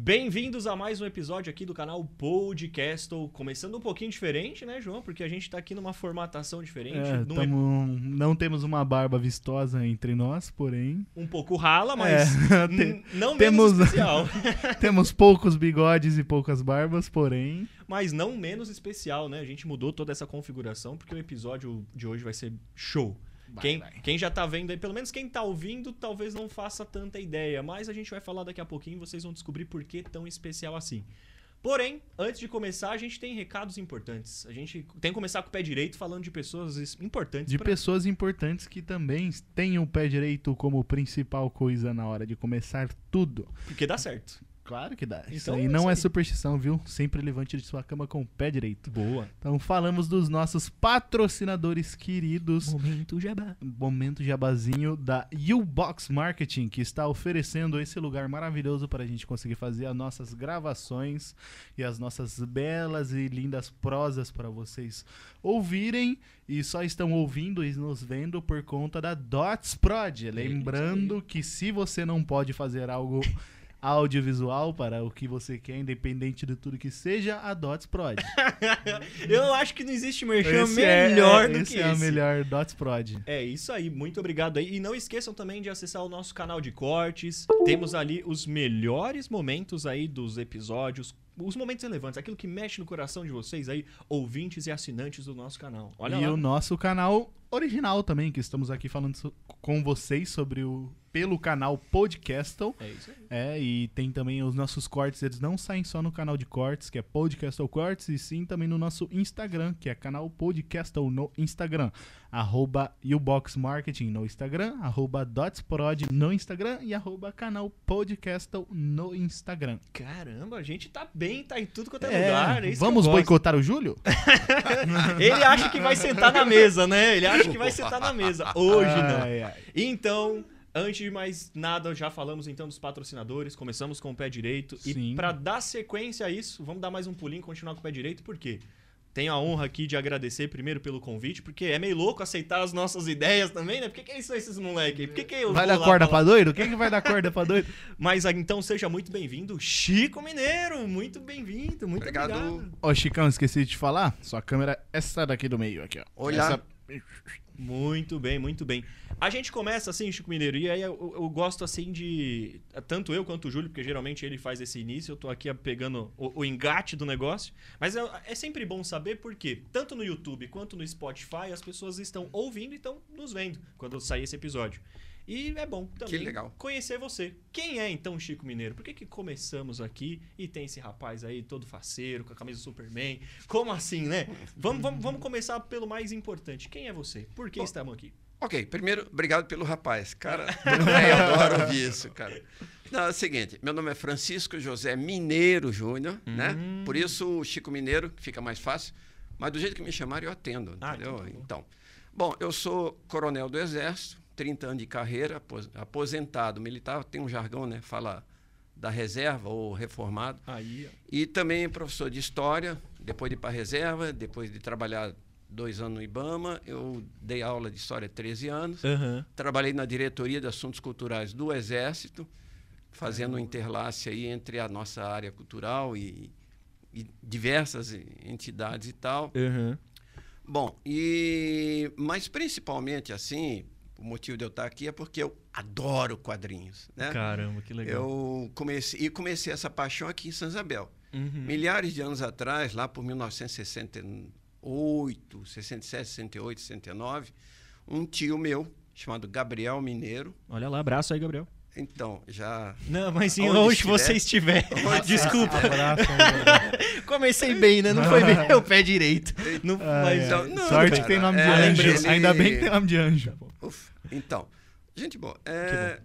Bem-vindos a mais um episódio aqui do canal Podcastle. Começando um pouquinho diferente, né, João? Porque a gente tá aqui numa formatação diferente. É, num tamo- não temos uma barba vistosa entre nós, porém Um pouco rala, mas É, te- não temos- menos especial. temos poucos bigodes e poucas barbas, porém mas não menos especial, né? A gente mudou toda essa configuração porque o episódio de hoje vai ser show. Vai, quem, vai. quem já tá vendo aí, pelo menos quem tá ouvindo, talvez não faça tanta ideia, mas a gente vai falar daqui a pouquinho e vocês vão descobrir por que tão especial assim. Porém, antes de começar, a gente tem recados importantes. A gente tem que começar com o pé direito falando de pessoas es- importantes. de pra- pessoas importantes que também têm o pé direito como principal coisa na hora de começar tudo. Porque dá certo. Claro que dá. Isso Então, aí é não isso é aí. superstição, viu? Sempre levante de sua cama com o pé direito. Boa. Então falamos dos nossos patrocinadores queridos. Momento jabá. momento jabazinho da U-Box Marketing, que está oferecendo esse lugar maravilhoso para a gente conseguir fazer as nossas gravações e as nossas belas e lindas prosas para vocês ouvirem e só estão ouvindo e nos vendo por conta da Dots Prod. Lembrando que se você não pode fazer algo audiovisual para o que você quer, independente de tudo que seja, a Dots Prod. Eu acho que não existe merchan Esse é- melhor do esse que é a esse. melhor Dots Prod. É isso aí, muito obrigado aí. E não esqueçam também de acessar o nosso canal de cortes. Temos ali os melhores momentos aí dos episódios, os momentos relevantes, aquilo que mexe no coração de vocês aí, ouvintes e assinantes do nosso canal. Olha e lá. o nosso canal original também, que estamos aqui falando so- com vocês sobre o pelo canal Podcastle. É isso aí. É, e tem também os nossos cortes, eles não saem só no canal de cortes, que é Podcastle Cortes, e sim também no nosso Instagram, que é canal Podcastle no Instagram. Arroba Ubox Marketing no Instagram, arroba Dotsprod no Instagram e arroba canal Podcastle no Instagram. Caramba, a gente tá bem, tá em tudo quanto é, É, lugar. É vamos boicotar o Júlio? Ele acha que vai sentar na mesa, né? Ele acha que vai sentar na mesa. Hoje não. Ai, ai. Então, antes de mais nada, já falamos então dos patrocinadores, começamos com o pé direito. Sim. E para dar sequência a isso, vamos dar mais um pulinho e continuar com o pé direito, por quê? Tenho a honra aqui de agradecer primeiro pelo convite, porque é meio louco aceitar as nossas ideias também, né? Por que, que é isso esses moleques aí? Por que, que eu Vai vou dar lá corda falar? pra doido? Quem que vai dar corda pra doido? Mas ah, então seja muito bem-vindo, Chico Mineiro. Muito bem-vindo, muito Obrigado. obrigado. Ô, Chicão, esqueci de te falar. Sua câmera é essa daqui do meio, aqui, ó. Olha. Essa- Muito bem, muito bem. A gente começa assim, Chico Mineiro, e aí eu, eu gosto assim de. Tanto eu quanto o Júlio, porque geralmente ele faz esse início, eu tô aqui pegando o, o engate do negócio. Mas é, é sempre bom saber porque, tanto no YouTube quanto no Spotify, as pessoas estão ouvindo e estão nos vendo quando sair esse episódio. E é bom também legal. conhecer você. Quem é então Chico Mineiro? Por que, que começamos aqui e tem esse rapaz aí todo faceiro, com a camisa do Superman? Como assim, né? Vamos, vamos, vamos começar pelo mais importante. Quem é você? Por que Bom, estamos aqui? Ok, primeiro, obrigado pelo rapaz. Cara, eu adoro ouvir isso, cara. Não, é o seguinte, meu nome é Francisco José Mineiro Júnior, né? Hum. Por isso o Chico Mineiro, fica mais fácil. Mas do jeito que me chamarem, eu atendo, Ah, entendeu? então tá bom. Então, bom, eu sou coronel do Exército, 30 anos de carreira, apos- aposentado militar, tem um jargão, né? Fala da reserva ou reformado. Aí. E também professor de história, depois de ir para a reserva, depois de trabalhar dois anos no IBAMA, eu dei aula de história há 13 anos. Aham. Trabalhei na diretoria de assuntos culturais do Exército, fazendo um interlace aí entre a nossa área cultural e, e diversas entidades e tal. Aham. Bom, e mas principalmente assim, o motivo de eu estar aqui é porque eu adoro quadrinhos, né? Caramba, que legal. Eu comecei e comecei essa paixão aqui em São Isabel. Uhum. Milhares de anos atrás, lá por 1968, 67, 68, 69, um tio meu, chamado Gabriel Mineiro, Olha lá, abraço aí, Gabriel. então, já. Não, mas sim, Onde onde, você estiver. Onde Desculpa, comecei bem, né? Não foi bem o pé direito. Não, Ai, mas. Então, não, Sorte cara, que tem nome de é, anjo. ele- Ainda bem que tem nome de anjo. Pô. Uf, então, gente boa. é,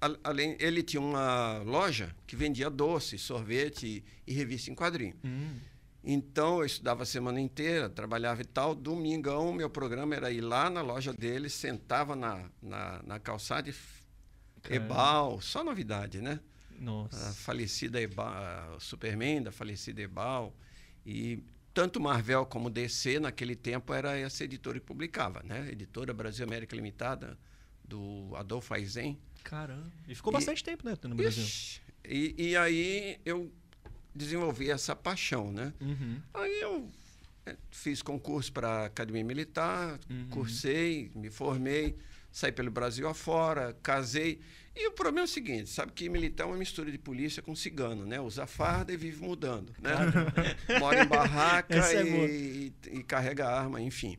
a- além, ele tinha uma loja que vendia doce, sorvete e, e revista em quadrinho. Hum, Então, eu estudava a semana inteira, trabalhava e tal. Domingão, meu programa era ir lá na loja dele, sentava na, na, na calçada e Caramba. Ebal, só novidade, né? A nossa. falecida Ebal, a Superman, da falecida Ebal. E tanto Marvel como DC, naquele tempo, era essa editora que publicava, né? Editora Brasil América Limitada, do Adolfo Aizen. Caramba. E ficou E- bastante tempo, né, no Brasil. Ixi, E, e aí eu desenvolvi essa paixão, né? Uhum. Aí eu eh, fiz concurso para Academia Militar, Uhum. cursei, me formei, saí pelo Brasil afora, casei. E o problema é o seguinte, sabe que militar é uma mistura de polícia com cigano, né? Usa farda e vive mudando, né? Mora em barraca é e, e carrega arma, enfim.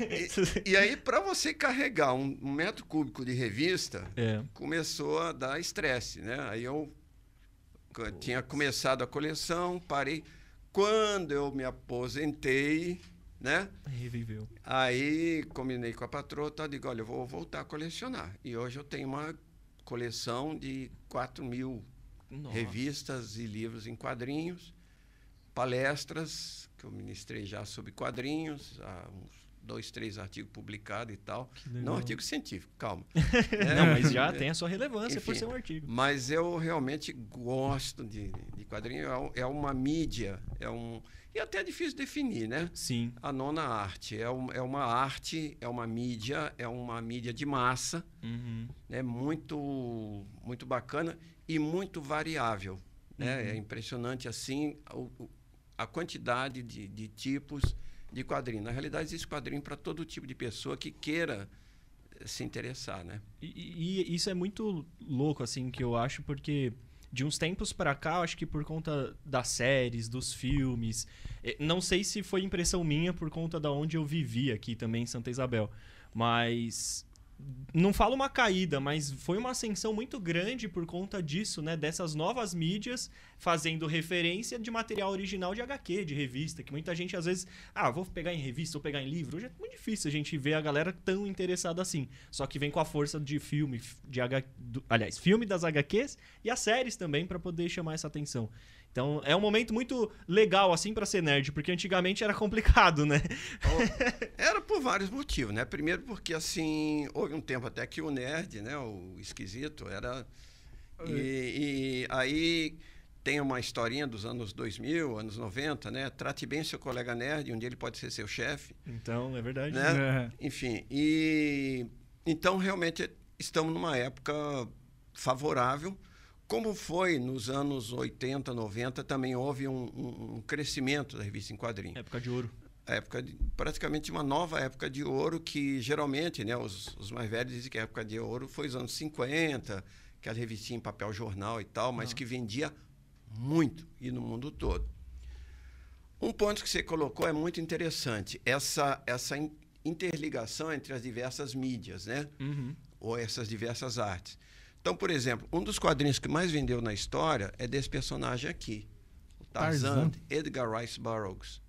E, e aí, para você carregar um, um metro cúbico de revista, É. começou a dar estresse, né? Aí eu co- tinha começado a coleção, parei. Quando eu me aposentei, né? Reviveu. Aí combinei com a patroa, tá? digo, olha, eu vou voltar a colecionar. E hoje eu tenho uma coleção de 4 mil Nossa. revistas e livros em quadrinhos, palestras que eu ministrei já sobre quadrinhos, há uns dois, três artigos publicados e tal. Não artigo científico, calma. Não, É, mas já tem a sua relevância por Enfim. ser um artigo. Mas eu realmente gosto de, de quadrinho. É É uma mídia, é um e até é difícil definir, né? Sim. A nona arte é, um, é uma arte, é uma mídia, é uma mídia de massa, Uhum. né? Muito, muito bacana e muito variável. Né? Uhum. É impressionante assim o- a quantidade de, de tipos de quadrinho. Na realidade, existe quadrinho para todo tipo de pessoa que queira eh, se interessar, né? E, e isso é muito louco, assim, que eu acho, porque de uns tempos pra cá, acho que por conta das séries, dos filmes, eh, não sei se foi impressão minha por conta da onde eu vivi aqui também em Santa Isabel, mas não falo uma caída, mas foi uma ascensão muito grande por conta disso, né? Dessas novas mídias fazendo referência de material original de HQ, de revista, que muita gente às vezes, ah, vou pegar em revista ou pegar em livro. Hoje é muito difícil a gente ver a galera tão interessada assim. Só que vem com a força de filme, de H... aliás, filme das HQs e as séries também para poder chamar essa atenção. Então, é um momento muito legal assim para ser nerd, porque antigamente era complicado, né? Era por vários motivos, né? Primeiro porque, assim, houve um tempo até que o nerd, né? O esquisito, era... E, e aí tem uma historinha dos anos 2000, anos 90, né? Trate bem seu colega nerd, um dia ele pode ser seu chefe, Então, é verdade. né? É. Enfim, e... Então, realmente, estamos numa época favorável. Como foi nos anos 80, 90, também houve um, um- um crescimento da revista em quadrinhos Época de ouro. a época de, praticamente uma nova época de ouro que geralmente, né, os, os mais velhos dizem que a época de ouro foi os anos 50, aquela revistinha em papel jornal e tal, mas que vendia muito e no mundo todo. Um ponto que você colocou é muito interessante, essa essa in- interligação entre as diversas mídias, né? Uhum. ou essas diversas artes. Então, por exemplo, um dos quadrinhos que mais vendeu na história é desse personagem aqui, o Tarzan, Tarzan. Edgar Rice Burroughs.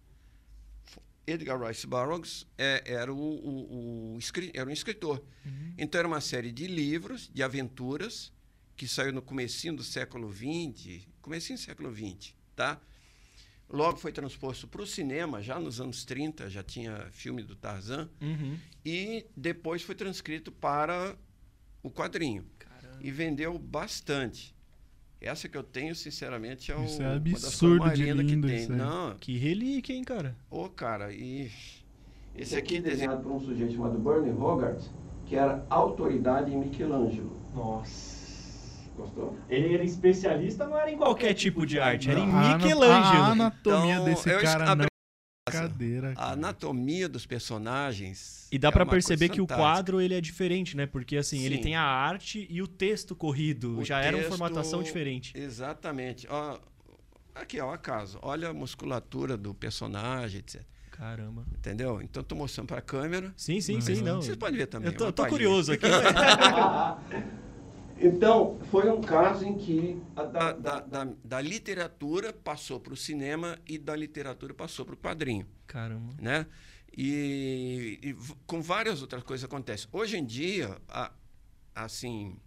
Edgar Rice Burroughs é- era, o, o- o era um escritor. Então, era uma série de livros, de aventuras, que saiu no comecinho do século XX, comecinho do século XX, tá? Logo foi transposto para o cinema, já nos anos 30, já tinha filme do Tarzan, Uhum. e depois foi transcrito para o quadrinho. E vendeu bastante. Essa que eu tenho, sinceramente, é, o, Isso é uma das absurdo de lindas que lindo, tem. Não, Que relíquia, hein, cara? ô cara, e esse aqui é desenhado por um sujeito chamado Bernie Hogarth, que era autoridade em Michelangelo. Nossa. Gostou? Ele era especialista, não era em qualquer tipo de arte, era em A ana- Michelangelo. A anatomia Então, desse cara não é brincadeira. A cara. anatomia dos personagens. E dá é pra coisa perceber que o fantástica. quadro ele é diferente, né? Porque assim, ele Sim. tem a arte e o texto corrido. O Já era uma texto- formatação diferente. Exatamente. Ó, aqui, ó, acaso. Olha a musculatura do personagem, etc. Caramba. Entendeu? Então, estou mostrando para a câmera. Sim, sim, Uhum. sim, não. Vocês podem ver também. Eu tô, uma tô curioso aqui. Então, foi um caso em que a da, da, da, da literatura passou para o cinema e da literatura passou para o quadrinho, Caramba. né? E, e com várias outras coisas acontecem. Hoje em dia, a- assim,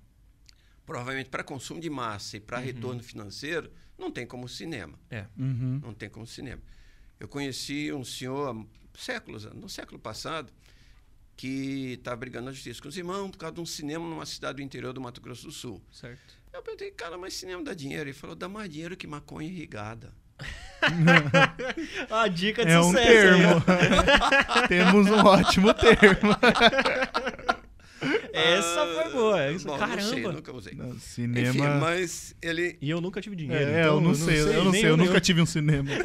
provavelmente para consumo de massa e para retorno financeiro, não tem como o cinema. É. Uhum. Não tem como cinema. Eu conheci um senhor há séculos, no século passado, que estava brigando na justiça com os irmãos por causa de um cinema numa cidade do interior do Mato Grosso do Sul. Certo. Eu perguntei, cara, mas cinema dá dinheiro? Ele falou, dá mais dinheiro que maconha irrigada. A dica de É um sucesso. aí, termo. ó. Temos um ótimo termo. Essa foi boa. Essa- Bom, Caramba. Não sei, nunca usei. Não, Enfim, cinema. mas ele. E eu nunca tive dinheiro. É, então eu não sei, eu não sei, eu nem nunca tive um cinema.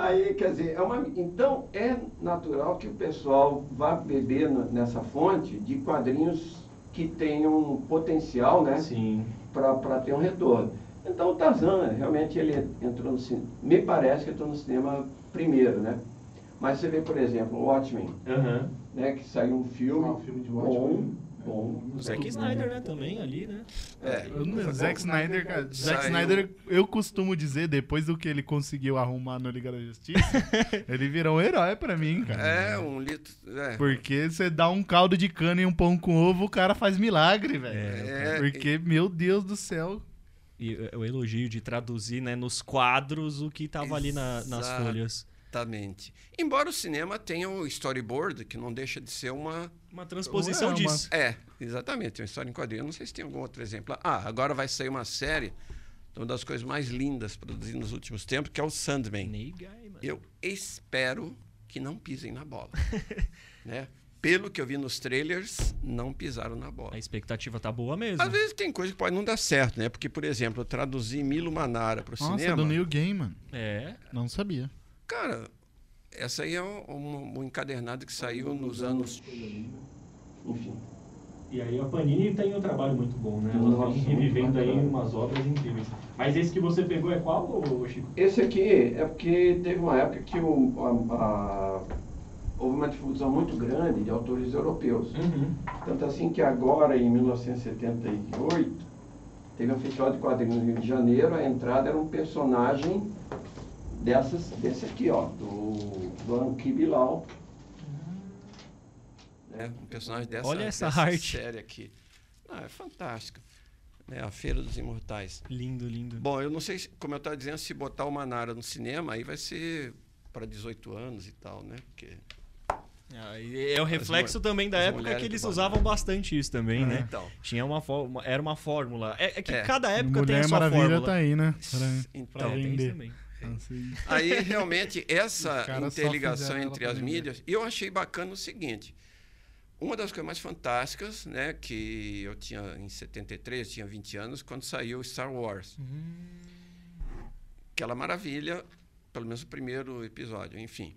Aí, quer dizer, é uma, então é natural que o pessoal vá beber nessa fonte de quadrinhos que tenham potencial, né? Sim. para ter um retorno. Então o Tarzan, realmente ele entrou no cinema, me parece que entrou no cinema primeiro, né? Mas você vê, por exemplo, o Watchmen, Aham. né, que saiu um filme, Ah, o filme de Watchmen. bom. O Zack Snyder, né? Também ali, né? É, Eu Zack Snyder, cara, Zack Snyder, eu costumo dizer, depois do que ele conseguiu arrumar no Liga da Justiça, ele virou um herói pra mim, cara. é um litro. É. Porque você dá um caldo de cana e um pão com ovo, o cara faz milagre, velho. É, Porque, meu Deus do céu. E o elogio de traduzir, né, nos quadros o que tava ali na- nas Exato. folhas. Exatamente. Embora o cinema tenha o storyboard, que não deixa de ser uma. Uma transposição É, uma- disso. É, exatamente, uma história em quadrinho. Eu não sei se tem algum outro exemplo. Ah, agora vai sair uma série, uma das coisas mais lindas produzidas nos últimos tempos, que é o Sandman. Gaiman. Eu espero que não pisem na bola. né? Pelo que eu vi nos trailers, não pisaram na bola. A expectativa tá boa mesmo. Às vezes tem coisa que pode não dar certo, né? Porque, por exemplo, eu traduzi Milo Manara para o Nossa, cinema. do Neil Gaiman. É. Não sabia. Cara, essa aí é um, um- um encadernado que saiu nos anos. Enfim. E aí a Panini tem um trabalho muito bom, né? Ela Nossa, vem revivendo aí umas obras incríveis. Mas esse que você pegou é qual, ô, Chico? Esse aqui é porque teve uma época que o, a- a- houve uma difusão muito grande de autores europeus. Uhum. Tanto assim que agora, em 1978, teve um festival de quadrinhos no Rio de Janeiro, a entrada era um personagem dessas, desse aqui, ó, do, Anki Bilal. né? Um personagem dessa, Olha essa dessa arte. série aqui. Ah, é fantástico. Né? A Feira dos Imortais. Lindo, lindo. Bom, eu não sei, se, como eu estava dizendo, se botar o Manara no cinema, aí vai ser para 18 anos e tal, né? Porque, Ah, e é o reflexo também da as época que eles usavam bastante isso também, né? Então, Tinha uma fórmula, era uma fórmula. É, é que É. cada época tem a Mulher sua Maravilha fórmula. tá aí, né? Pra, então pra É, tem isso vender. também. Aí, realmente, essa interligação entre as mídias, eu achei bacana o seguinte. Uma das coisas mais fantásticas, né, que eu tinha em 73, tinha 20 anos, quando saiu Star Wars. Aquela maravilha, pelo menos o primeiro episódio, enfim.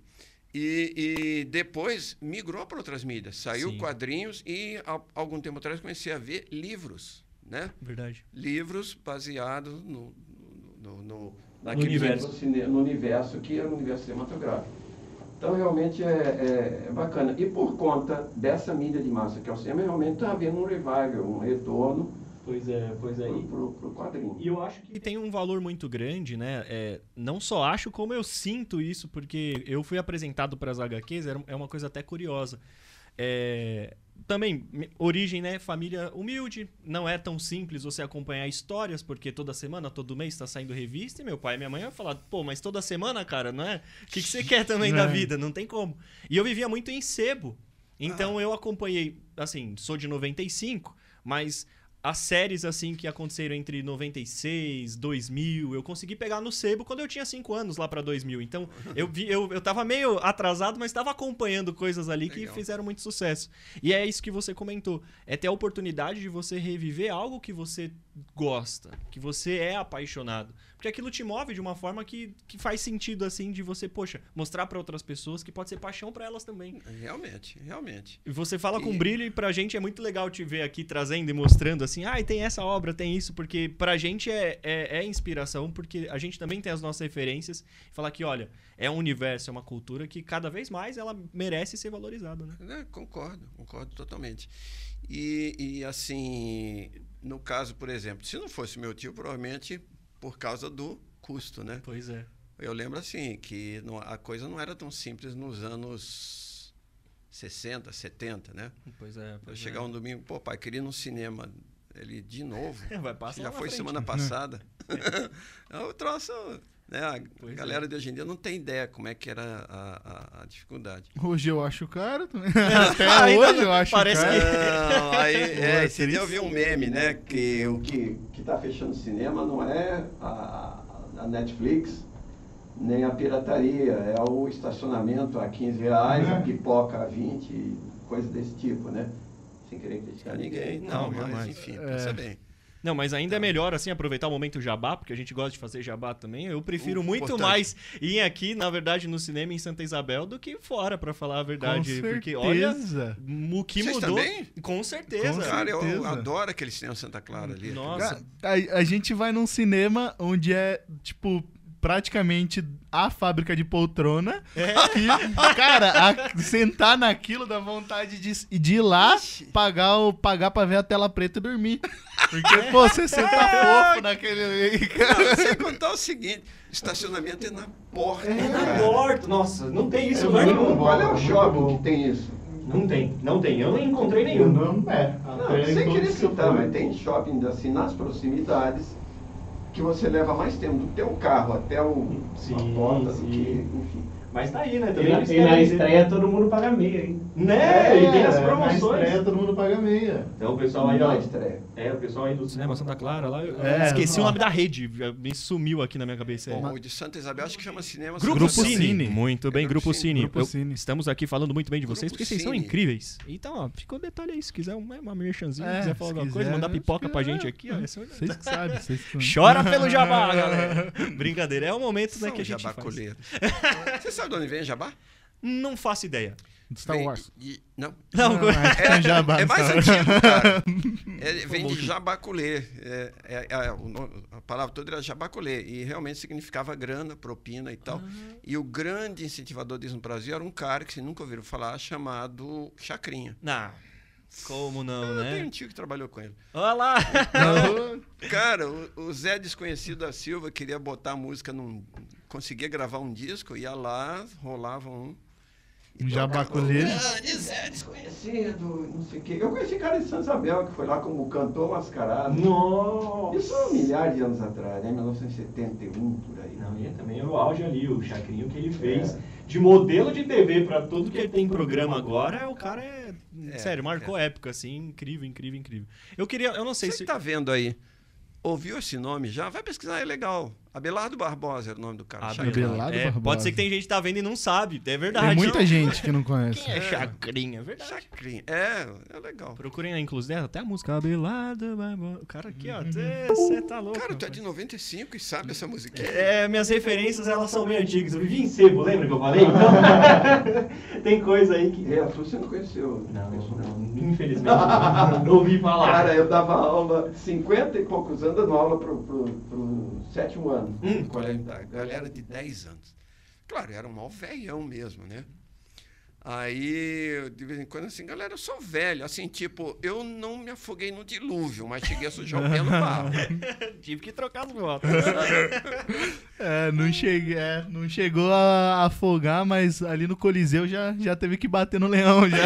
E, e depois migrou para outras mídias. Saiu Sim. quadrinhos e, há algum tempo atrás, comecei a ver livros, né? Verdade. Livros baseados no, no, no, no, No universo. No, cine- no universo que é o universo cinematográfico. Então, realmente é, é- é bacana. E por conta dessa mídia de massa que é o cinema, realmente está havendo um revival, um retorno Pois é, pois é. para E, o quadrinho. e eu acho que tem um valor muito grande, né? É, não só acho, como eu sinto isso, porque eu fui apresentado para as HQs, era- é uma coisa até curiosa. É, também, origem, né? Família humilde, não é tão simples você acompanhar histórias, porque toda semana, todo mês está saindo revista, e meu pai e minha mãe vão falar, pô, mas toda semana, cara, não é? O que, que você quer também da É. vida? Não tem como. E eu vivia muito em sebo. Então eu acompanhei, assim, sou de 95, mas as séries assim que aconteceram entre 96, 2000, eu consegui pegar no sebo quando eu tinha 5 anos lá pra 2000. Então, eu vi eu, eu tava meio atrasado, mas tava acompanhando coisas ali que Legal. fizeram muito sucesso. E é isso que você comentou, é ter a oportunidade de você reviver algo que você gosta, que você é apaixonado. Porque aquilo te move de uma forma que, que faz sentido assim de você, poxa, mostrar pra outras pessoas que pode ser paixão pra elas também. Realmente, realmente. E você fala com E- brilho e pra gente é muito legal te ver aqui trazendo e mostrando assim, ah, tem essa obra, tem isso, porque pra gente é, é, é inspiração, porque a gente também tem as nossas referências. Falar que, olha, é um universo, é uma cultura que cada vez mais ela merece ser valorizada, né? É, concordo, concordo totalmente. E, e, assim, no caso, por exemplo, se não fosse meu tio, provavelmente por causa do custo, né? Pois é. Eu lembro assim que não- a coisa não era tão simples nos anos 60, 70, né? Pois é. Eu Pois chegar é. um domingo, pô, pai, queria ir no cinema. Ele, de novo? Vai passar Já foi frente. semana passada. é o troço, né? A Pois é. galera de hoje em dia não tem ideia como é que era a, a- a dificuldade. Hoje eu acho caro também. Ah, Até ainda hoje eu acho parece caro. que- Não, aí, é, Boa, esse dia eu vi um meme, né? Que o o que está fechando o cinema não é a, a Netflix, nem a pirataria, é o estacionamento a 15 reais, É. a pipoca a 20, coisa desse tipo, né? Sem querer criticar Ninguém, não, Não, mas jamais. enfim, É. pensa bem. Não, mas ainda é melhor, assim, aproveitar o momento jabá, porque a gente gosta de fazer jabá também. Eu prefiro Uh, muito importante. mais ir aqui, na verdade, no cinema em Santa Isabel do que fora, pra falar a verdade. Com porque, olha, o que Vocês mudou. também? Com certeza. Com Cara, eu certeza. adoro aquele cinema Santa Clara ali. Nossa. A, a gente vai num cinema onde é, tipo, praticamente a fábrica de poltrona. É. Que, cara, a- sentar naquilo dá vontade de, de ir lá, pagar, o, pagar pra ver a tela preta e dormir. Porque, pô, você senta fofo naquele cara. Não, sem contar o seguinte, estacionamento é na porta. É na porta. Nossa, não tem isso lugar não- nenhum. Qual é o shopping que tem isso? Não tem, não tem. Eu não encontrei nenhum. Não, é. Não, sem querer citar, mas tem shopping assim nas proximidades que você leva mais tempo do teu carro até o, Sim, a porta do sim. que, enfim. Mas tá aí, né? E Também na, eles e na dizer- estreia todo mundo paga meia, hein? Né? e tem as É, promoções. Na estreia todo mundo paga meia. Então o pessoal aí, ó. Na estreia. É, o pessoal aí do Cinema Santa Clara lá. Eu É, esqueci o nome da rede. Me sumiu aqui na minha cabeça. Bom, o de Santa Isabel acho que chama Cinema Grupo, Grupo Cine. Cine. Muito bem, É, Grupo Grupo Cine. Grupo Eu- Cine. Estamos aqui falando muito bem de Grupo vocês, porque vocês são Cine. incríveis. Então, ó, fica o detalhe aí. Se quiser uma, uma merchanzinha, É, quiser falar alguma coisa, quiser, mandar pipoca pra é. gente aqui, ó. é Vocês que sabem, vocês que Chora pelo jabá, galera. Brincadeira, é o momento né, que a gente faz. Você sabe de onde vem jabá? Não faço ideia. Star Vem Wars. de- não. Não, que tem jabá É mais antigo, cara. É, vem de jabaculê. É, é- é- a palavra toda era jabaculê. E realmente significava grana, propina e tal. E o grande incentivador disso no Brasil era um cara que você nunca ouviram falar, chamado Chacrinha. Não. Como não, Eu tenho um né? tio que trabalhou com ele. Olha lá. Cara, o, o Zé Desconhecido da Silva queria botar a música num. conseguia gravar um disco, ia lá, rolava um. e Um. Grande Zé Desconhecido, não sei o quê. Eu conheci cara de Santa Isabel, que foi lá como cantor mascarado. Nossa! Isso há milhares de anos atrás, né? 1971, por aí. Não, e é também o auge ali, o chacrinho que ele fez de modelo de TV pra tudo que que tem programa agora, o cara é. É, sério, marcou época, assim. Incrível, incrível, incrível. Eu queria. Eu não sei Você se. que tá vendo aí, ouviu esse nome já? Vai pesquisar, é legal. Abelardo Barbosa era o nome do cara. Abelardo. Abelardo É, Barbosa. pode ser que tem gente que tá vendo e não sabe. É verdade. Tem muita Não. gente que não conhece. Quem é É. Chacrinha? É verdade. Chacrinha. É, é legal. Procurem aí, inclusive, até a música Abelado, Barbosa. O cara aqui, ó, você tá louco. Cara, tu é de 95 e sabe essa musiquinha. É, minhas referências, elas são bem antigas. Eu vivi em sebo, lembra que eu falei? Então, tem coisa aí que. É, a você não conheceu. Não, não, infelizmente. não ouvi falar. Cara, eu dava aula, 50 e poucos anos, dando aula pro, pro, pro sétimo ano. Hum, olha, a galera de 10 anos. Claro, era um mal velhão mesmo, né? Aí, de vez em quando, assim, galera, eu sou velho. Assim, tipo, eu não me afoguei no dilúvio, mas cheguei a sujar o pé no barro. Tive que trocar as botas. É, não, cheguei, é, não chegou a afogar, mas ali no Coliseu já, já teve que bater no leão. Já.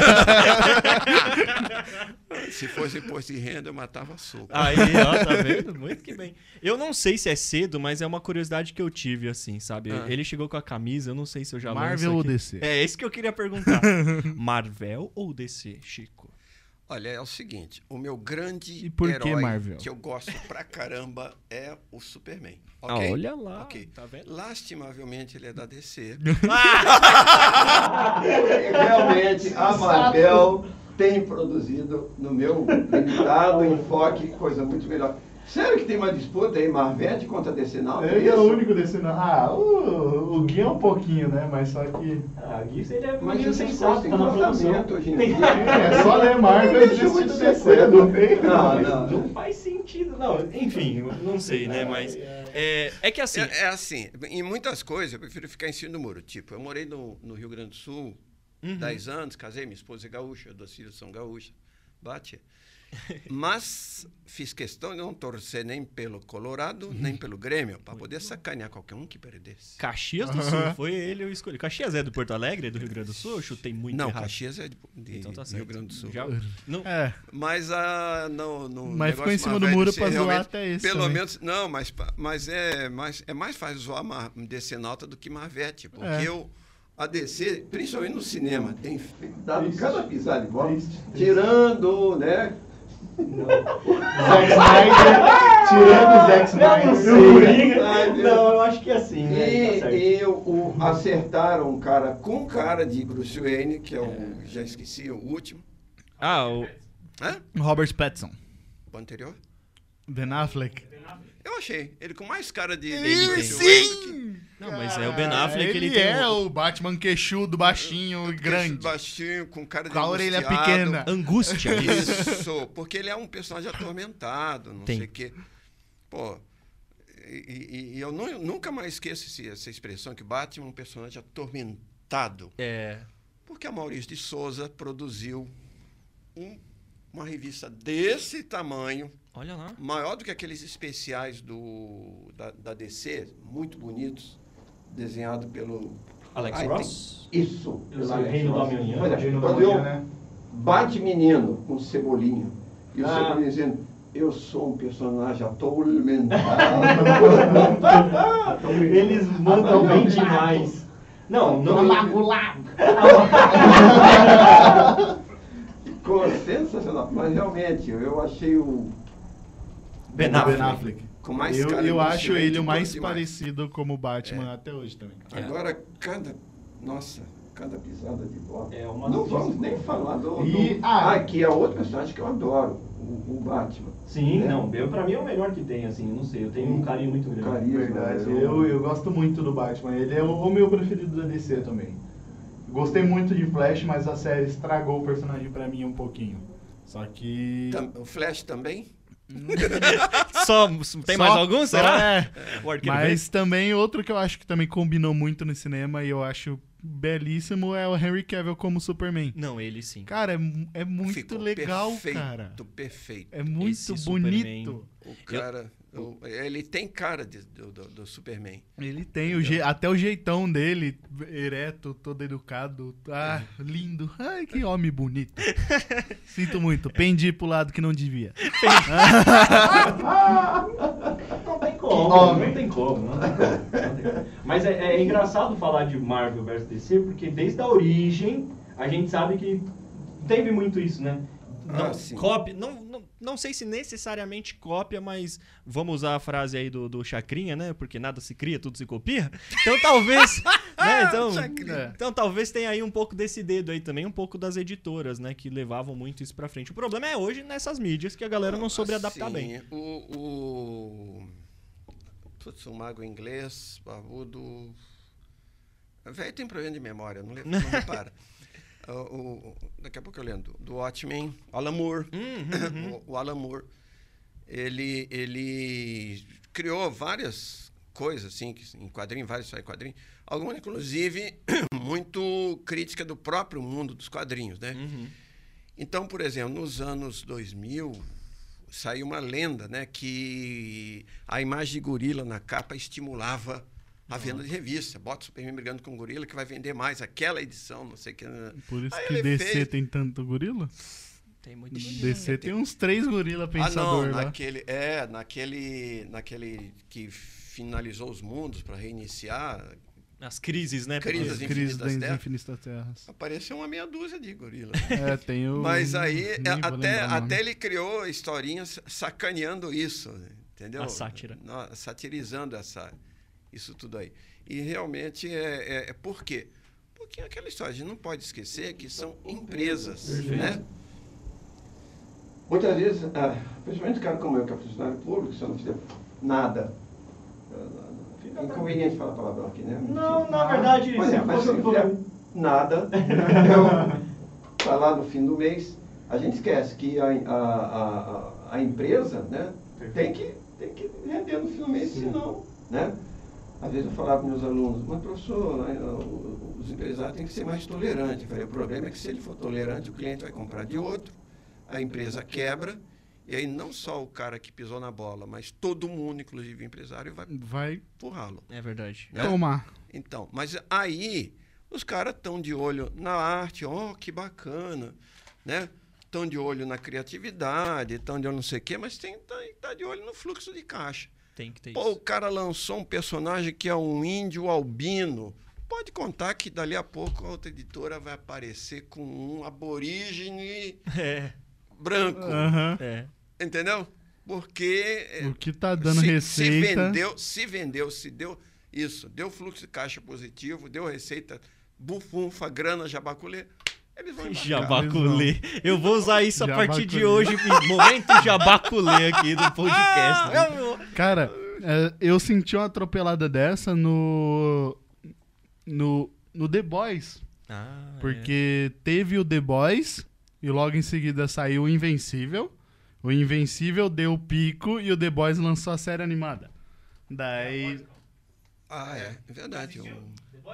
Se fosse imposto de renda, eu matava soco. Aí, ó, tá vendo? Muito que bem. Eu não sei se é cedo, mas é uma curiosidade que eu tive, assim, sabe? Ah. Ele chegou com a camisa, eu não sei se eu já Marvel ou. DC? É, esse que eu queria perguntar. Marvel ou DC, Chico? Olha, é o seguinte, o meu grande E por que herói Marvel? que eu gosto pra caramba é o Superman. Ah, ok? olha lá. Ok. Tá vendo? Lastimavelmente ele é da DC. Realmente, a Marvel tem produzido, no meu limitado enfoque, coisa muito melhor. Sério que tem uma disputa aí, Marvete contra DC não? É Ele é isso? o único desse não. Ah, o, o Gui é um pouquinho, né? Mas só que. Ah, Gui, você é Mas essas sensato, produção. tratamento hoje em Tem- dia. É só ler Marvel e desistir do DC, não tem? Não, Não, não. faz sentido, não. Enfim, não sei, né? Mas é, é que assim. É, é assim, em muitas coisas eu prefiro ficar em cima do muro. Tipo, eu morei no, no Rio Grande do Sul Uhum. 10 anos, casei, minha esposa é gaúcha, duas filhas são gaúchas. Bate. Mas fiz questão de não torcer nem pelo Colorado, nem pelo Grêmio, para poder sacanear qualquer um que perdesse. Caxias do Sul, foi ele eu escolhi. Caxias é do Porto Alegre, é do Rio Grande do Sul? Eu chutei muito não, errado. Caxias é de, de- Então tá certo. Rio Grande do Sul. Já- não, É, Mas a no, no Mas ficou negócio em cima do Marvel muro pra zoar realmente, até esse Pelo também. menos, não, mas, pa- mas é mais, é mais fácil zoar Mar, DC Nauta do que Marvete, porque É. eu, a DC, principalmente no cinema, tem Dado cada pisada de bola, Triste, triste. tirando, né? Zack Snyder. Tirando o Zack Eu não Snyder. Deus. Não, eu acho que é assim, né? E, Tá certo. e o, acertaram um cara com cara de Bruce Wayne, que é o. Já esqueci, o último. Ah, o... Hã? Robert Pattinson. O anterior? Ben Affleck. Eu achei. Ele com mais cara de. Ele Bruce Não, mas é o Ben Affleck, ele, ele, tem é um- o Batman queixudo, baixinho e grande. Baixinho, com cara de. Com a orelha pequena. angústia. Isso, porque ele é um personagem atormentado, não Tem. sei o quê. Pô, e, e- e eu nu- nunca mais esqueço esse- essa expressão que Batman é um personagem atormentado. É. Porque a Maurício de Souza produziu um- uma revista desse tamanho, Olha lá. maior do que aqueles especiais do, da, da DC, muito bonitos, desenhado pelo. Alex Ai, Ross? Isso. Eu pelo Alex Reino do Ross. É, Reino da quando eu Manhã, né? bate menino com cebolinha. E o Ah. cebolinha dizendo, eu sou um personagem atormentado. Eles mandam bem demais. Não, não. Ficou sensacional. Mas realmente, eu achei o. Ben O Affleck. Com mais eu cara eu acho ele o mais demais. parecido como Batman até hoje também. É. Agora, cada. Nossa, Cada pisada de bola. É uma Não notícia. vamos nem falar do. E- do... ah. Ah, que é outro personagem que eu adoro, o, o Batman. Sim, né? não. Eu, pra mim é o melhor que tem, assim. Não sei. Eu tenho um carinho muito grande. Carisma, Verdade, eu- eu, eu gosto muito do Batman. Ele é o, o meu preferido da DC também. Gostei muito de Flash, mas a série estragou o personagem pra mim um pouquinho. Só que. Tam- O Flash também? Só, tem mais Só- algum, só será? é. Mas também outro que eu acho que também combinou muito no cinema e eu acho belíssimo é o Henry Cavill como Superman. Não, ele sim. Cara, é, é muito Ficou legal, perfeito, cara. Perfeito. É muito Esse bonito. O cara. O- ele tem cara de- do, do- do Superman. Ele tem o je- até o jeitão dele, ereto, todo educado. Ah, lindo. Ai, que homem bonito. Sinto muito. Pendi pro lado que não devia. Não tem como, homem. não tem como, não tem como. Mas é, é engraçado falar de Marvel vs DC, porque desde a origem a gente sabe que teve muito isso, né? Não, Ah, sim. cópia, não, não, sei se necessariamente cópia, mas vamos usar a frase aí do, do Chacrinha, né? Porque nada se cria, tudo se copia. Então talvez. né? então, Chacrinha. então talvez tenha aí um pouco desse dedo aí também, um pouco das editoras, né? Que levavam muito isso pra frente. O problema é hoje nessas mídias que a galera não soube adaptar Assim, bem. O. o... Putz, um mago inglês, barbudo. Velho tem problema de memória, não, não repara. O- o- daqui a pouco eu lendo. Do Watchmen, Alan Moore. Uhum, o, o Alan Moore. Ele, ele criou várias coisas, assim, que, em quadrinho, vários em quadrinho. Algumas, inclusive, muito crítica do próprio mundo dos quadrinhos, né? Uhum. Então, por exemplo, nos anos 2000, saiu uma lenda, né, que a imagem de gorila na capa estimulava a venda de revista. Bota o Superman brigando com o gorila que vai vender mais aquela edição, não sei o que. Por isso Aí que ele DC fez- tem tanto gorila. Tem muito DC tem uns três gorila Ah, pensador não, lá. naquele, é, naquele, naquele que finalizou os mundos para reiniciar, As crises, né? Crises. Porque- das Crise Infinitas das Terras. Infinitas Terras. apareceu uma meia dúzia de gorila. É, tem o. Mas aí, é, até, lembrar até ele criou historinhas sacaneando isso, entendeu? A sátira. Satirizando essa, isso tudo aí. E realmente é, é, é por quê? Porque é aquela história, a gente não pode esquecer que são empresas, né? Muitas vezes, ah, principalmente cara como eu, que é funcionário público, se eu não fizer nada. ah, Inconveniente falar palavrão aqui, né? Não, na verdade, Pois se é, mas se eu fizer nada, eu, tá lá no fim do mês, a gente esquece que a, a, a, a empresa né, tem, que, tem que render no fim do mês, senão, né? Às vezes eu falava para meus alunos, mas professor, né, os empresários têm que ser mais tolerantes. Eu falei, o problema é que se ele for tolerante, o cliente vai comprar de outro, a empresa quebra, e aí não só o cara que pisou na bola, mas todo mundo, inclusive o empresário, vai Vai empurrá-lo. É verdade. né? tomar. Então, mas aí os caras estão de olho na arte, ó, que bacana, né? Estão de olho na criatividade, estão de olho não sei o quê, mas tem tá, tá de olho no fluxo de caixa. Tem que ter Pô, o isso. cara lançou um personagem que é um índio albino. Pode contar que dali a pouco a outra editora vai aparecer com um aborígene É, branco. Aham. é. Entendeu? porque é, O que tá dando se, receita. se vendeu, se vendeu, se deu isso, deu fluxo de caixa positivo, deu receita, bufunfa, grana, jabaculê, eles vão. Jabaculê. Eu vou usar isso a partir de hoje. Momento jabaculê aqui do podcast. Ah, né? Cara, é, eu senti uma atropelada dessa no. No, no The Boys. Ah, é. Porque teve o The Boys e logo em seguida saiu o Invencível. O Invencível deu o pico e o The Boys lançou a série animada. Daí. Ah, é, é verdade. Eu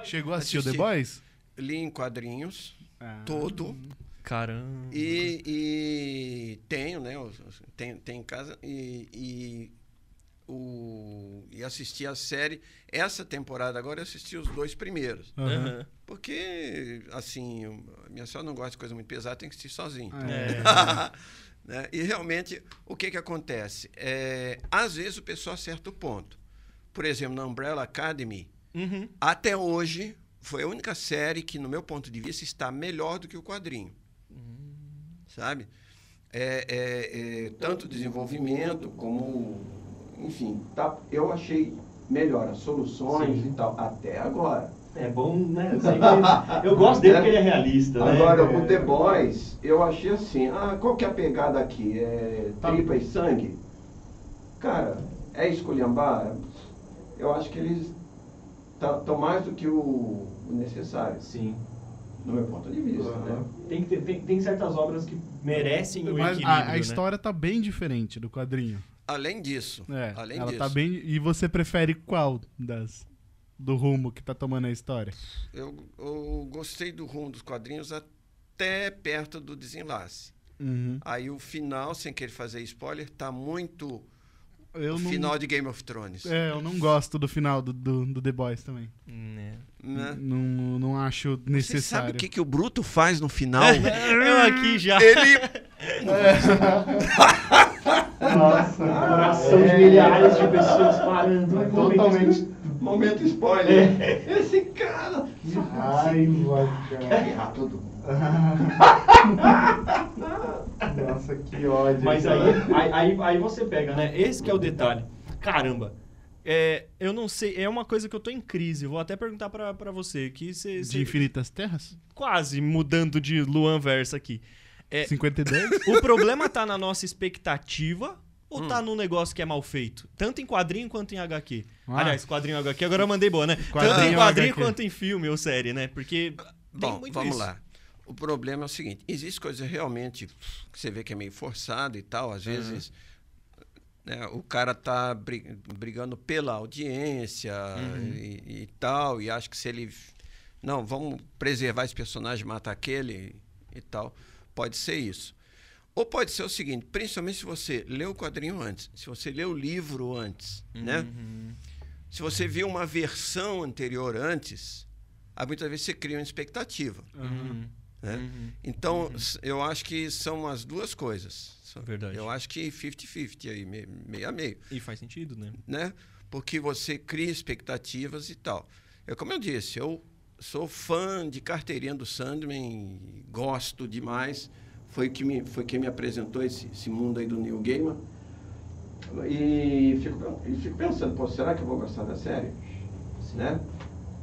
Chegou a assistir o The. Boys? li em quadrinhos Ah. todo Caramba. e, e tenho, né? Tem, tem em casa e, e, o, e assisti a série. Essa temporada agora eu assisti os dois primeiros. Aham. Porque, assim, eu- minha senhora não gosta de coisa muito pesada, tem que assistir sozinho. É. Né? E realmente, o que, que acontece? É, às vezes o pessoal acerta o ponto. Por exemplo, na Umbrella Academy, Uhum. até hoje, foi a única série que, no meu ponto de vista, está melhor do que o quadrinho. Sabe? É, é, é, tanto desenvolvimento como, enfim, tá, eu achei melhor as soluções Sim. e tal, até agora. É bom, né? Sempre- Eu gosto dele porque ele é realista, né? Agora, É. o The Boys, eu achei assim, ah, qual que é a pegada aqui? É Tá. tripa e sangue? Cara, é esculhambar? Eu acho que eles estão mais do que o, o necessário, Sim. no meu ponto de vista, né? Tem, que ter- tem, tem certas obras que Merecem o Mas equilíbrio, a, a né? história tá bem diferente do quadrinho. Além disso, É, além ela disso, tá bem. E você prefere qual das do rumo que tá tomando a história? eu, eu gostei do rumo dos quadrinhos até perto do desenlace. Uhum. Aí o final, sem querer fazer spoiler, tá muito Eu o não, final de Game of Thrones. é, eu não gosto do final do, do, do The Boys também. Né. né? Não, não acho Você sabe necessário. o que, que o Bruto faz no final? Eu aqui já. Ele Nossa, coração de milhares de pessoas parando. É totalmente momento spoiler. Esse cara. Raiva, cara. Errar todo mundo. Nossa, que ódio. Mas aí, aí, aí, aí você pega, né? Esse que é o detalhe. Caramba. É, eu não sei, é uma coisa que eu tô em crise. Vou até perguntar pra, pra você. Que cê, De cê- Infinitas Terras? quase mudando de Luan Versa aqui. É, 52? o problema tá na nossa expectativa ou Hum. tá no negócio que é mal feito? Tanto em quadrinho quanto em HQ. Ah. Aliás, quadrinho HQ, agora eu mandei boa, né? Tanto Quadrinho em e quadrinho HQ. quanto em filme ou série, né? Porque tem Bom, muito vamos isso. lá. O problema é o seguinte: existe coisa realmente que você vê que é meio forçado e tal. Às vezes né, o cara tá bri- brigando pela audiência e, e tal, e acha que se ele. Não, vamos preservar esse personagem, matar aquele e tal. Pode ser isso. Ou pode ser o seguinte, principalmente se você leu o quadrinho antes, se você leu o livro antes, né? Uhum. Se você viu uma versão anterior antes, muitas vezes você cria uma expectativa. Uhum. Né? Uhum. Então, s- eu acho que são as duas coisas. Verdade. Eu acho que 50-50 aí, me- meio a meio, E faz sentido, né? né? Porque você cria expectativas e tal. Eu, como eu disse, eu sou fã de carteirinha do Sandman, gosto demais. Foi, que me, foi quem me apresentou esse, esse mundo aí do New Gaiman. E fico, e fico pensando, pô, será que eu vou gostar da série? Né?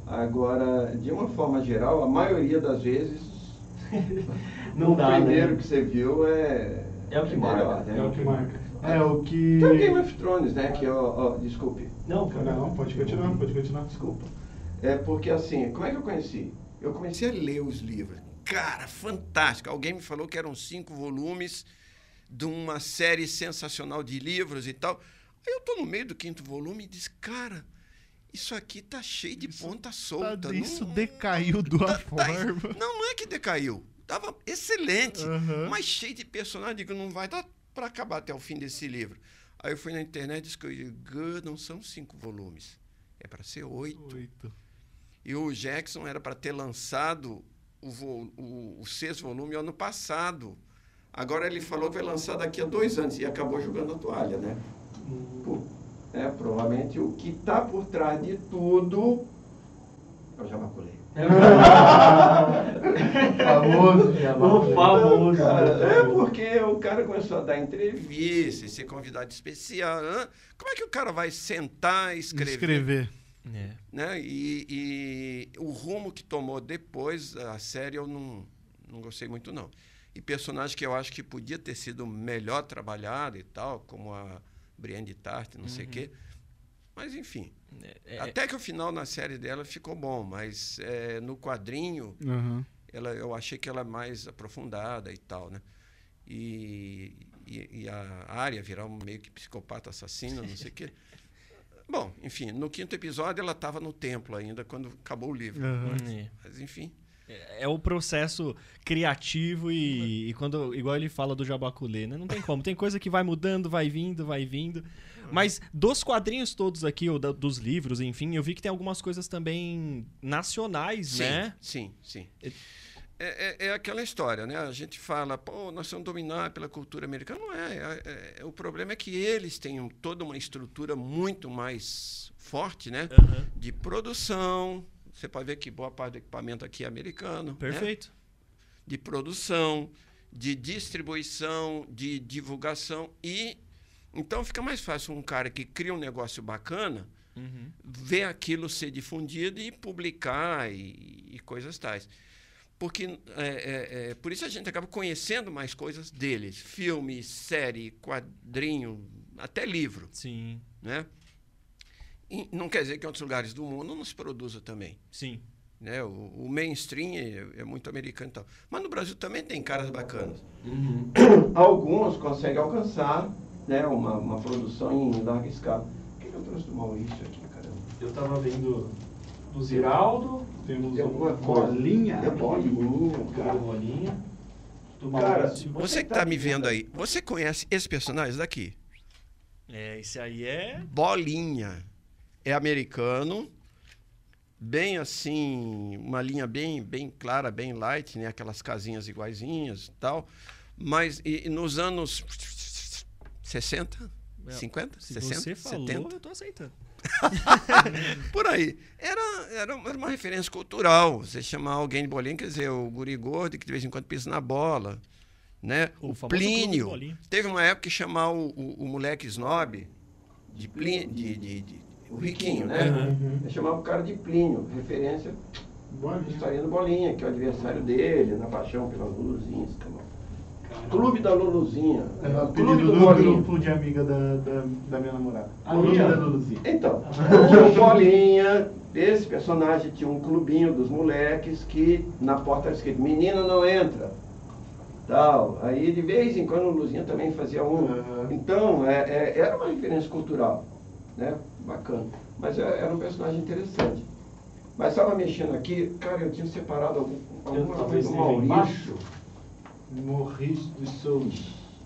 Agora, de uma forma geral, a maioria das vezes, Não o dá, primeiro né? que você viu é. É o que melhor, marca. né? É o que marca. É o que. Tem o Game of Thrones, né? Que, ó, ó, desculpe. Não, cara. Não, pode continuar, pode continuar. Desculpa. É porque assim, como é que eu conheci? Eu comecei a ler os livros. Cara, fantástico. Alguém me falou que eram cinco volumes de uma série sensacional de livros e tal. Aí eu tô no meio do quinto volume e disse, cara, isso aqui tá cheio de ponta solta. Tá- não- isso decaiu de uma tá- tá- forma. não, não é que decaiu. Tava excelente, Aham. mas cheio de personagem. Digo, não vai dar para acabar até o fim desse livro. Aí eu fui na internet e disse que "Gã, não são cinco volumes. É para ser oito. Oito. E o Jackson era para ter lançado o, vo- o- o sexto volume ano passado. Agora ele falou que vai lançar daqui a dois anos e acabou jogando a toalha, né? Pô, é, provavelmente o que está por trás de tudo É o Jabaculê. Famoso Jabá. O famoso. Cara, é né? porque o cara começou a dar entrevista e ser convidado especial. né? Como é que o cara vai sentar e escrever? Escrever. É. né? E, e o rumo que tomou depois a série eu não, não gostei muito não. E personagem que eu acho que podia ter sido melhor trabalhado e tal, como a Brienne de Tarth, não sei o quê. Mas enfim, É, até que o final na série dela ficou bom, mas é, no quadrinho Aham. ela, eu achei que ela é mais aprofundada e tal, né? E, e, e a área virar um meio que psicopata assassino, não sei o quê. Bom, enfim, no quinto episódio ela estava no templo ainda quando acabou o livro. Aham. é. Mas enfim, É o processo criativo e, e quando igual ele fala do Jabaculê, né? Não tem como. Tem coisa que vai mudando, vai vindo, vai vindo. Mas dos quadrinhos todos aqui, ou da- dos livros, enfim, eu vi que tem algumas coisas também nacionais, sim, né? sim, sim. É, é, é aquela história, né? A gente fala, pô, nós somos dominados pela cultura americana. Não é, é- é- O problema é que eles têm toda uma estrutura muito mais forte, né? Aham. De produção. Você pode ver que boa parte do equipamento aqui é americano. né? Perfeito. de produção, de distribuição, de divulgação e então fica mais fácil um cara que cria um negócio bacana Uhum. ver aquilo ser difundido e publicar e, e coisas tais. Porque é, é, é, por isso a gente acaba conhecendo mais coisas deles, filme, série, quadrinho, até livro, Sim, né? E não quer dizer que em outros lugares do mundo não se produza também. sim. Né? O, o mainstream é, é muito americano e tal. Mas no Brasil também tem caras bacanas. Uhum. Alguns conseguem alcançar né, uma, uma produção em larga escala. O que eu trouxe do Maurício aqui, caramba? Eu tava vendo do Ziraldo, Temos Tem alguma uma coisa? bolinha. É bolinha, do cara. Bolinha, do Cara, Maurício. Você que está me vendo aí, você conhece esse personagem daqui? É, esse aí é. Bolinha. É americano, bem assim, uma linha bem, bem clara, bem light, né? Aquelas casinhas iguaizinhas e tal. Mas e, nos anos 60, É, 50, Se 60, você falou, 70, eu tô aceitando. por aí. Era, era, era uma referência cultural. Você chamar alguém de bolinha, quer dizer, o guri gordo que de vez em quando pisa na bola. Né? O O, Plínio. Teve uma época que chamar o, o, o moleque snob de Plínio. De, de, de- o riquinho, né? Uhum. Eu chamava o cara de Plínio, referência Bolinha. historinha do Bolinha, que é o adversário dele, na paixão pelas Luluzinhas. Clube da Luluzinha. É o Clube apelido do do Bolinha. grupo de amiga da, da, da minha namorada. Ah, Clube minha? da Luluzinha. Então, tinha o Bolinha, esse personagem tinha um clubinho dos moleques que na porta era escrito, menina não entra. Tal. Aí de vez em quando o Luzinha também fazia um. Aham. Então, é, é- era uma referência cultural. Né? Bacana. Mas é- era um personagem interessante. Mas estava mexendo aqui, cara, eu tinha separado algum, alguma coisa do Maurício. Maurício de Souza.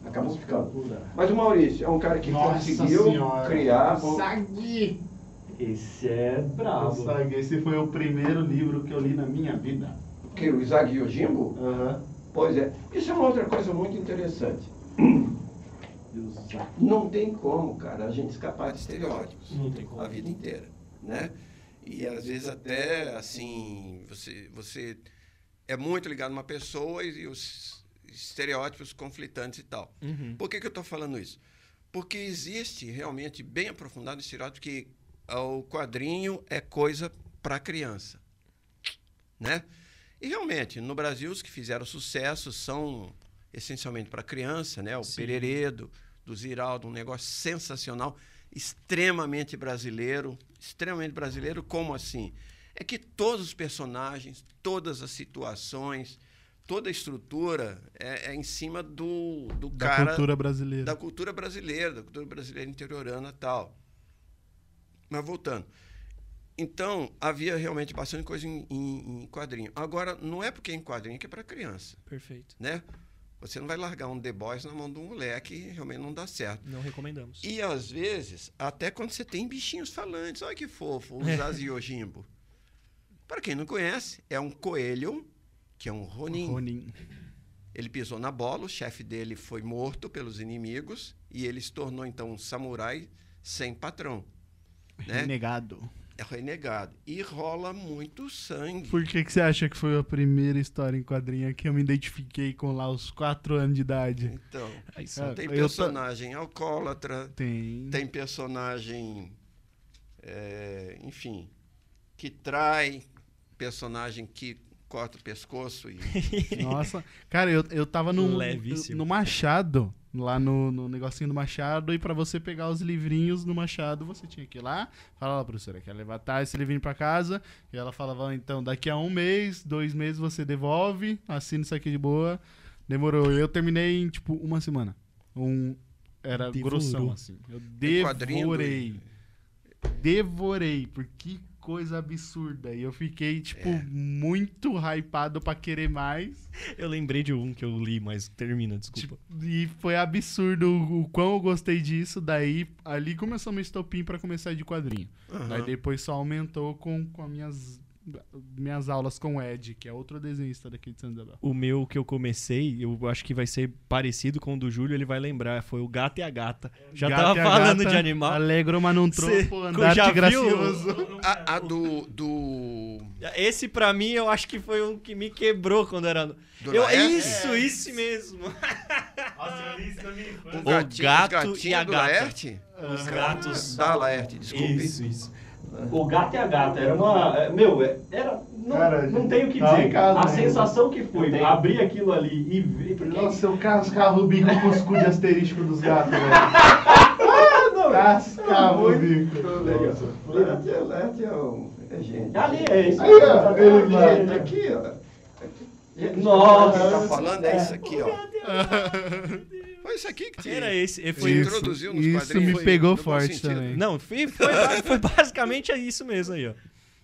Acabou ficando. Mas o Maurício é um cara que Nossa conseguiu Senhora. criar. um- Sagui. Esse é brabo. Sagui. Esse foi o primeiro livro que eu li na minha vida. Que, o Isaac Yojimbo? Aham. Pois é. Isso é uma outra coisa muito interessante. Não tem como, cara, a gente escapar de estereótipos. a vida inteira, né? E às vezes até assim, você você é muito ligado a uma pessoa e, e os estereótipos conflitantes e tal. Uhum. Por que, que eu estou falando isso? Porque existe realmente bem aprofundado o estereótipo que o quadrinho é coisa para criança, né? E realmente, no Brasil, os que fizeram sucesso são essencialmente para criança, né? O Sim. Pereredo, do Ziraldo, um negócio sensacional, extremamente brasileiro, extremamente brasileiro, como assim? É que todos os personagens, todas as situações, toda a estrutura é, é em cima do, do Da cara cultura brasileira. da cultura brasileira, da cultura brasileira interiorana e tal. Mas voltando. Então, havia realmente bastante coisa em, em- em quadrinho. Agora, não é porque é em quadrinho que é para criança, Perfeito. né? Você não vai largar um The Boys na mão de um moleque, realmente não dá certo. Não recomendamos. E às vezes, até quando você tem bichinhos falantes, olha que fofo, o Zazi Yojimbo. Para quem não conhece, é um coelho, que é um Ronin. Ronin. Ele pisou na bola, o chefe dele foi morto pelos inimigos e ele se tornou então um samurai sem patrão. Né? Renegado. é renegado. E rola muito sangue. Por que, que você acha que foi a primeira história em quadrinho que eu me identifiquei com lá os 4 anos de idade? Então, Ah, tem eu tô- personagem alcoólatra, Tem. tem personagem, é, enfim, que trai, personagem que corta o pescoço e Nossa. Cara, eu, eu tava no, Levíssimo. no Machado, lá no, no negocinho do Machado, e pra você pegar os livrinhos no Machado, você tinha que ir lá, falar, ó, professora, quer levar tá, esse livrinho pra casa? E ela falava, "Ah, então, daqui a um mês, dois meses você devolve, assina isso aqui de boa. Demorou. Eu terminei em, tipo, uma semana. Um, era Devorou. grossão, assim. Eu devorei. Devorei, porque que coisa absurda. E eu fiquei, tipo, É. muito hypado pra querer mais. Eu lembrei de um que eu li, mas termina, desculpa. Tipo, e foi absurdo o, o quão eu gostei disso. Daí, ali começou meu estopim pra começar de quadrinho. Daí Aham. depois só aumentou com, com as minhas, minhas aulas com o Ed, que é outro desenhista daqui de São Isabel. O meu que eu comecei, eu acho que vai ser parecido com o do Júlio, ele vai lembrar. Foi o Gato e a Gata. Já Gato tava falando Gata, de animal. Alegro, mas não Cê tropo, andarte já viu? gracioso. A, a do, do, Esse pra mim eu acho que foi um que me quebrou quando era. do Eu, isso, isso mesmo. O O gatinho, gato gatinhos e a gata. Laerte? Os gatos. Da Laerte, desculpe. Isso, isso. O gato e a gata era uma. é, Meu, é- era. Não, Cara, não tenho o que tá dizer. casa, a né? sensação que foi abrir aquilo ali e ver. Porque, Nossa, eu cascava o bico com os cu de asterisco dos gatos, velho. não, Cascava o muito bico. Laerte é, gente. Ali, é isso. Aí, ó, Tá ele vai. né? Aqui, ó. Nossa. Quem tá falando é isso aqui, ó. Foi isso aqui que te, Era esse. Foi Isso, introduziu nos isso quadrinhos. me Foi pegou no bom forte também. Não, foi, foi, foi basicamente isso mesmo aí, ó.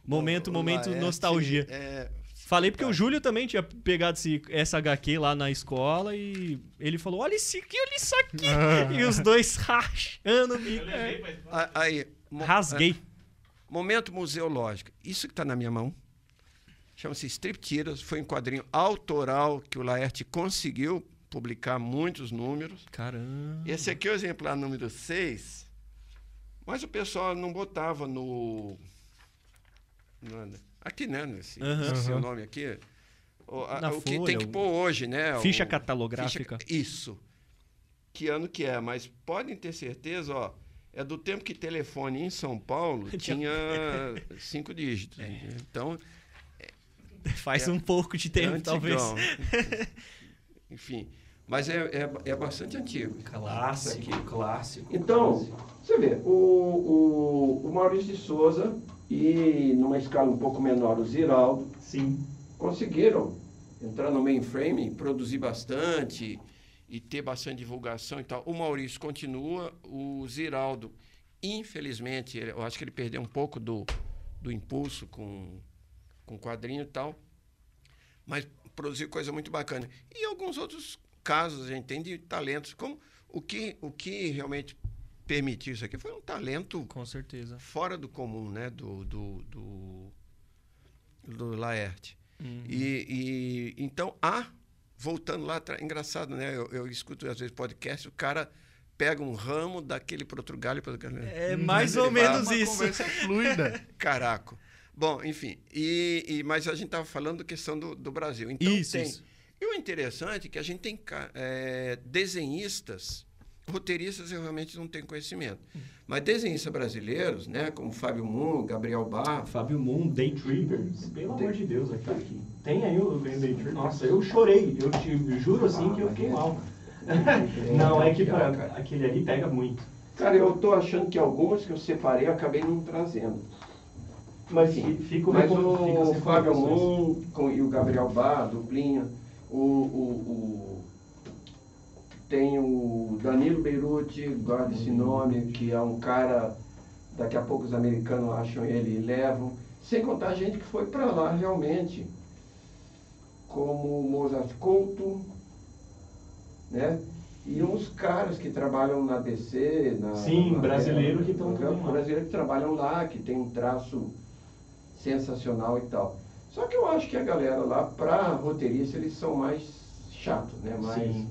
Momento, O momento Laerte, nostalgia. é, Falei porque o Júlio também tinha pegado esse, essa HQ lá na escola e ele falou: Olha isso aqui, olha isso aqui. e os dois rachando o bico. a- aí, Rasguei. é, momento museológico. Isso que está na minha mão chama-se Striptease. Foi um quadrinho autoral que o Laerte conseguiu publicar muitos números. Caramba. Esse aqui é o exemplar número 6, mas o pessoal não botava no. aqui, né? Nesse, esse seu nome aqui. O, a- Na o que folha, tem que pôr hoje, né? Ficha o- catalográfica. ficha- isso. Que ano que é, mas podem ter certeza, ó. É do tempo que telefone em São Paulo tinha cinco dígitos. Então, Faz É- um pouco de é tempo, talvez. antigão. Enfim, mas é, é, é bastante antigo. Clássico, clássico. Então, você vê, o, o, o Maurício de Souza e, numa escala um pouco menor, o Ziraldo, Sim. conseguiram entrar no mainframe, produzir bastante e ter bastante divulgação e tal. O Maurício continua, o Ziraldo, infelizmente, ele- eu acho que ele perdeu um pouco do, do impulso com, com quadrinho e tal, mas produziu coisa muito bacana. E alguns outros casos a gente tem de talentos, como o que, o que realmente permitiu isso aqui foi um talento Com certeza. fora do comum, né, do, do, do, do Laerte. Uhum. E, e então há, voltando lá atrás, engraçado, né? Eu, eu escuto às vezes podcast, o cara pega um ramo daquele para outro galho, para outro galho. É mais Ele ou menos Uma isso. conversa fluida. Caraco. Bom, enfim. E, e- mas a gente estava falando da questão do, do Brasil. Então Isso, tem. isso. E o interessante é que a gente tem é, desenhistas, roteiristas eu realmente não tenho conhecimento, mas desenhistas brasileiros, né, como Fábio Moon, Gabriel Barro, Fábio Moon, Day Trippers. Pelo amor de Deus, aqui. Tem aí o Day Trippers? Nossa, eu chorei. Eu te juro assim que eu fiquei mal. Não, é que pra, aquele ali pega muito. Cara, eu tô achando que algumas que eu separei eu acabei não trazendo. Mas Enfim, fi- fica Mas fica o as Fábio. Moon com, e o Gabriel Bar, duplinha. O, o, o- tem o Danilo Beirute, guarda esse nome, que é um cara, daqui a pouco os americanos acham ele e levam. Sem contar gente que foi para lá realmente, como Mozart Couto, né? E uns caras que trabalham na DC, na. Sim, na- brasileiro que na- também lá. Brasileiro que trabalham lá, que tem um traço sensacional e tal. Só que eu acho que a galera lá, pra roteirista, eles são mais chatos, né? Mais. Sim.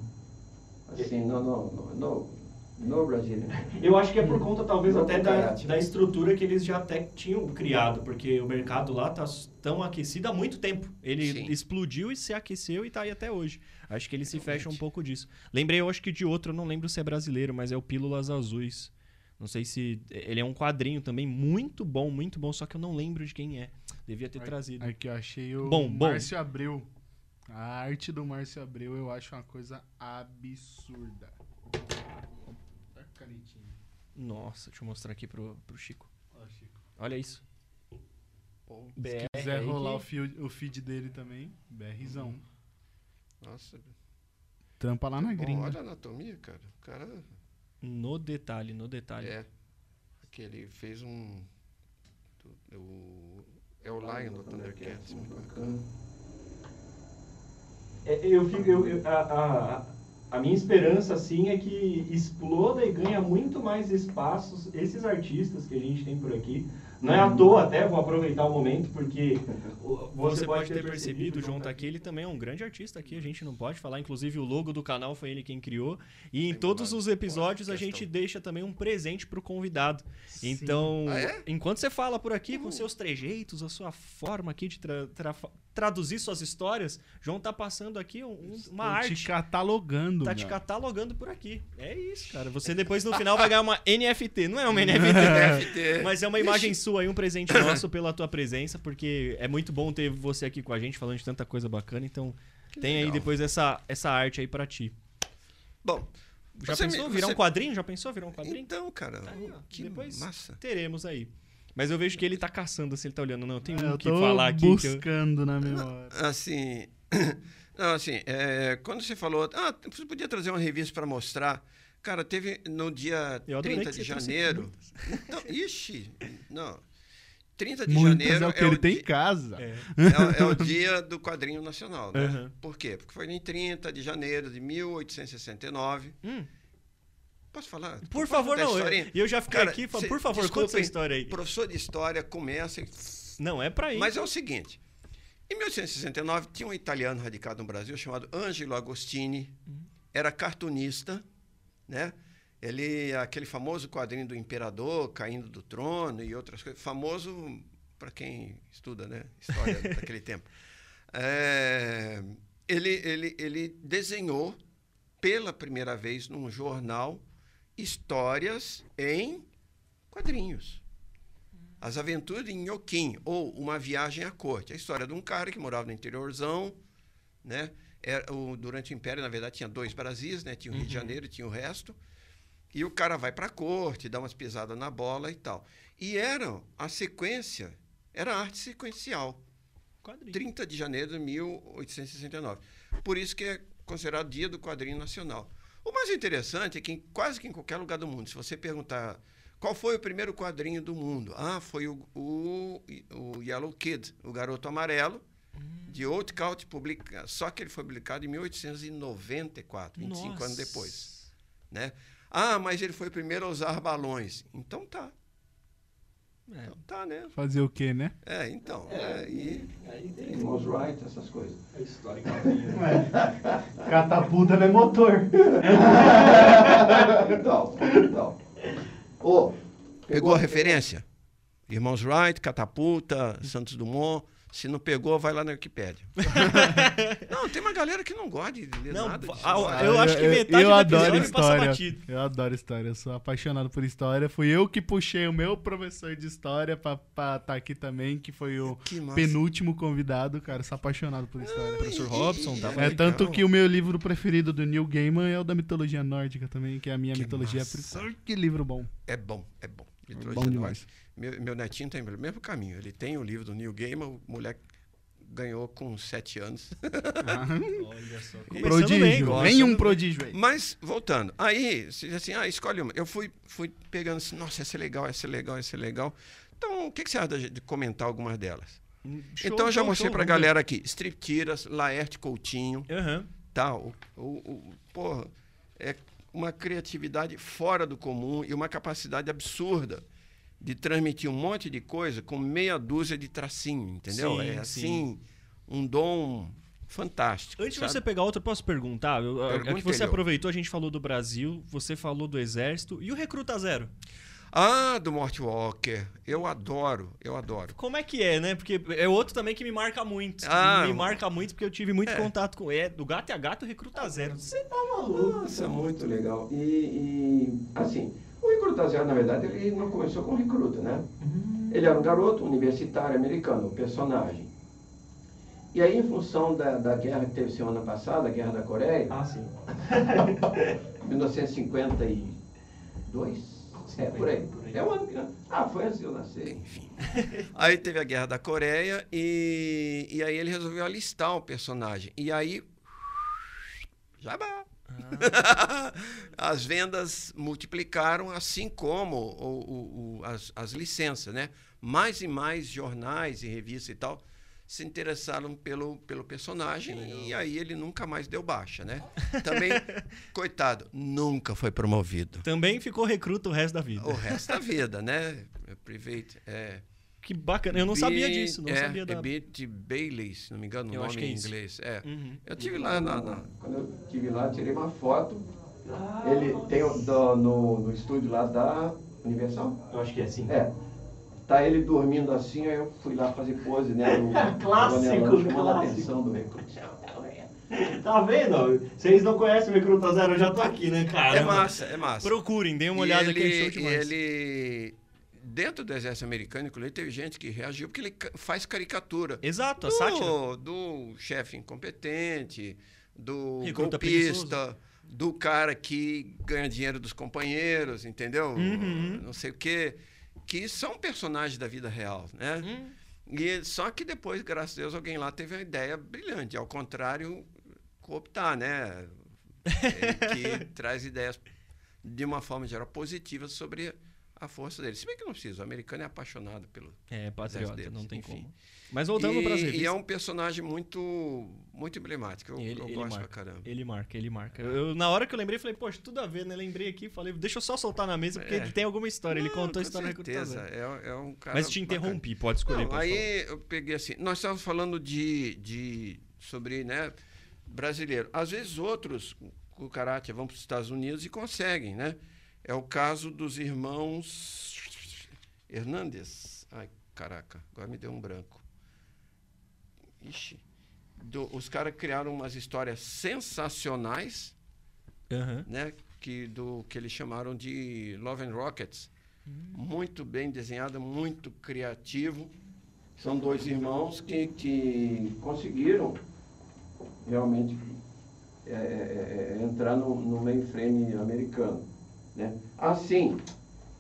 Assim, não, não, não, não, no Brasil. Eu acho que é por conta, talvez, Não, até da, da estrutura que eles já até tinham criado, porque o mercado lá tá tão aquecido há muito tempo. Ele Sim. explodiu e se aqueceu e tá aí até hoje. Acho que ele se fecha um pouco disso. Lembrei, eu acho que de outro, eu não lembro se é brasileiro, mas é o Pílulas Azuis. Não sei se. Ele é um quadrinho também muito bom, muito bom, só que eu não lembro de quem é. Devia ter trazido. Aqui eu achei o Bom, bom. Márcio Abreu. A arte do Márcio Abreu eu acho uma coisa absurda. Olha a canetinha. Nossa, deixa eu mostrar aqui pro, pro Chico. Ó, Chico. Olha isso. Se BR quiser rolar que- o feed, o feed dele também, BRzão. Nossa, Trampa lá na bom, gringa. olha a anatomia, cara. O cara No detalhe, no detalhe. é. Que ele fez um. O, é o Lion do Thundercats. Muito bacana. É, eu fico, eu, eu- a, a, a minha esperança, assim, é que exploda e ganha muito mais espaços esses artistas que a gente tem por aqui. Não é à toa até, vou aproveitar o momento, porque o- Você, pode ter percebido, o João tá aqui, ele também é um grande artista aqui, a gente não pode falar. Inclusive, o logo do canal foi ele quem criou. E em Tem todos os episódios a gente deixa também um presente pro convidado. Então, Ah, é? enquanto você fala por aqui com seus trejeitos, a sua forma aqui de tra- tra- traduzir suas histórias, João tá passando aqui um- um- uma Tô arte. te catalogando, Tá te meu. catalogando por aqui. É isso, cara. Você depois no final vai ganhar uma NFT. Não é uma NFT, NFT. mas é uma imagem sua aí, um presente nosso pela tua presença, porque é muito bom ter você aqui com a gente falando de tanta coisa bacana. Então, tem aí legal. depois essa, essa arte aí pra ti. Bom, Já Você pensou me- virar você- um quadrinho? Já pensou virar um quadrinho? então, cara, Aí, ó, que depois massa. teremos aí. Mas eu vejo que ele tá caçando, assim, ele tá olhando. Não, tem É, um eu que tô falar aqui. que eu- buscando na memória. Assim, não, assim, é, quando você falou, ah, você podia trazer uma revista para mostrar. Cara, teve no dia Eu adorei 30 que de janeiro. Não, ixi, não. 30 de Muitas janeiro é o que ele o tem di- em casa. É. é, o- é o dia do quadrinho nacional, né? Aham. Por quê? Porque foi em 30 de janeiro de 1869. Hum, Posso falar? por Posso favor, não. historinha? E eu já fiquei Cara, aqui. fa- cê- Por favor, conta essa história aí. Professor de história começa e Não, é pra ir. Mas é o seguinte: em 1869 tinha um italiano radicado no Brasil chamado Angelo Agostini, era cartunista, né? Ele aquele famoso quadrinho do imperador caindo do trono e outras coisas, famoso para quem estuda, né, história daquele tempo. É, ele, ele, ele desenhou pela primeira vez num jornal histórias em quadrinhos. As Aventuras de Inhoquim, ou Uma Viagem à Corte. A história de um cara que morava no interiorzão, né? Era, o, durante o Império, na verdade, tinha dois Brasis, né? Tinha o Rio de Janeiro e tinha o resto. E o cara vai para a corte, dá umas pisadas na bola e tal. E era a sequência, era arte sequencial. Quadrinho. 30 de janeiro de 1869. Por isso que é considerado Dia do Quadrinho Nacional. O mais interessante é que em, quase que em qualquer lugar do mundo, se você perguntar qual foi o primeiro quadrinho do mundo, ah, foi o, o, o Yellow Kid, o Garoto Amarelo, de Outcaut, publica, só que ele foi publicado em 1894, 25 anos Nossa. depois. Né? Ah, mas ele foi o primeiro a usar balões. Então tá. É. Então tá, né? Fazer o quê, né? É, então. é, e- Aí tem Irmãos Wright, essas coisas. a história tem. Catapulta não é motor. então, então. Ô, Pegou a referência? Irmãos Wright, Catapulta, Santos Dumont. Se não pegou, vai lá na Wikipédia. não, tem uma galera que não gosta de ler Não, nada disso. ah, Eu acho que metade eu do adoro história. batido. Eu adoro história. Eu sou apaixonado por história. Fui eu que puxei o meu professor de história pra estar aqui também, que foi o Que penúltimo convidado, cara. Sou apaixonado por história. Professor E- Robson, e- tava É legal. tanto que o meu livro preferido do Neil Gaiman é o da mitologia nórdica também, que é a minha Que mitologia. massa. Que livro bom. É bom, é bom. Mitologia bom nórdica. Meu, meu netinho tem o mesmo caminho. Ele tem o livro do Neil Gaiman, o moleque ganhou com sete anos. Olha só. prodígio. gosta. Vem um prodígio aí. Mas, voltando, aí, você diz assim, ah, escolhe uma. Eu fui, fui pegando assim, nossa, essa é legal, essa é legal, essa é legal. Então, o que, que você acha de comentar algumas delas? Show, então, eu já show, mostrei show, pra ver. galera aqui, Strip Tiras, Laerte Coutinho, Aham. tal. O, o, porra, é uma criatividade fora do comum e uma capacidade absurda de transmitir um monte de coisa com meia dúzia de tracinho, entendeu? Sim, é sim. assim, um dom fantástico. Antes de você pegar outra, posso perguntar? Pergunte, que você aproveitou, a gente falou do Brasil, você falou do Exército e o Recruta Zero. Ah, do Mort Walker. Eu adoro, eu adoro. Como é que é, né? Porque é outro também que me marca muito. Ah, me marca muito porque eu tive muito é. contato com ele. É, do Gato e a Gato Recruta Zero. Você tá maluco? Nossa, muito legal. E, e, assim, o Recruta Zero, na verdade, ele não começou com recruta, né? Ele era um garoto universitário americano, um personagem. E aí, em função da, da guerra que teve semana passada, a Guerra da Coreia, Ah, sim. 1952? É, por aí. Por aí. É o ano que... Ah, foi antes de eu nascer. Enfim. Aí teve a Guerra da Coreia e, e aí ele resolveu alistar o personagem. E aí. Jabá! as vendas multiplicaram, assim como o- o- o- as, as licenças, né? Mais e mais jornais e revistas e tal se interessaram pelo, pelo personagem e aí ele nunca mais deu baixa, né? Também, coitado, nunca foi promovido. Também ficou recruta o resto da vida. O resto da vida, né? Private, é, Que bacana. Eu não sabia Be- disso. Não é, sabia da. É Beat Bailey, se não me engano, o Eu nome acho que é em isso. inglês. É. Uhum. Eu tive lá na. na- Quando eu estive lá, tirei uma foto. Ele tem do- no, no estúdio lá da Universal. Eu acho que é assim. É. Tá ele dormindo assim, aí eu fui lá fazer pose, né? No, Clássico, no anelão, chamando a clássico. atenção do recruta. Tá vendo? Vocês não conhecem o Recruta Zero, eu já tô aqui, né, cara? É massa, é massa. Procurem, deem uma E olhada ele, que é show e demais. ele. Dentro do exército americano, inclusive, teve gente que reagiu porque ele faz caricatura. Exato, a sátira. do, do chefe incompetente, do Recruta golpista, do cara que ganha dinheiro dos companheiros, entendeu? Uhum. Não sei o quê. Que são personagens da vida real, né? Hum. E só que depois, graças a Deus, alguém lá teve uma ideia brilhante. Ao contrário, cooptar, né? É, que traz ideias de uma forma geral positivas sobre a força dele. Se bem que não precisa, o americano é apaixonado pelo. É, patriota, deles, não tem enfim. como. Mas voltando e, para as e revistas. é um personagem muito, muito emblemático. Eu, Ele, eu ele gosto marca, pra caramba. ele marca, ele marca. Eu, na hora que eu lembrei, falei, poxa, tudo a ver, né? Lembrei aqui, falei, deixa eu só soltar na mesa, porque É. ele tem alguma história. ele Não, contou a com história do certeza. É, é um cara. Mas te bacana. interrompi, pode escolher. Não, pode aí falar. eu peguei assim, nós estávamos falando de, de sobre, né, brasileiro. Às vezes outros, o caráter, vão para os Estados Unidos e conseguem, né? É o caso dos irmãos Hernandes. Ai, caraca, agora me deu um branco. Ixi. Do- os caras criaram umas histórias sensacionais, Aham. né? Que, do, que eles chamaram de Love and Rockets. Muito bem desenhada, muito criativo. São dois irmãos que, que conseguiram realmente é, é, é, entrar no, no mainframe americano. Né? Assim,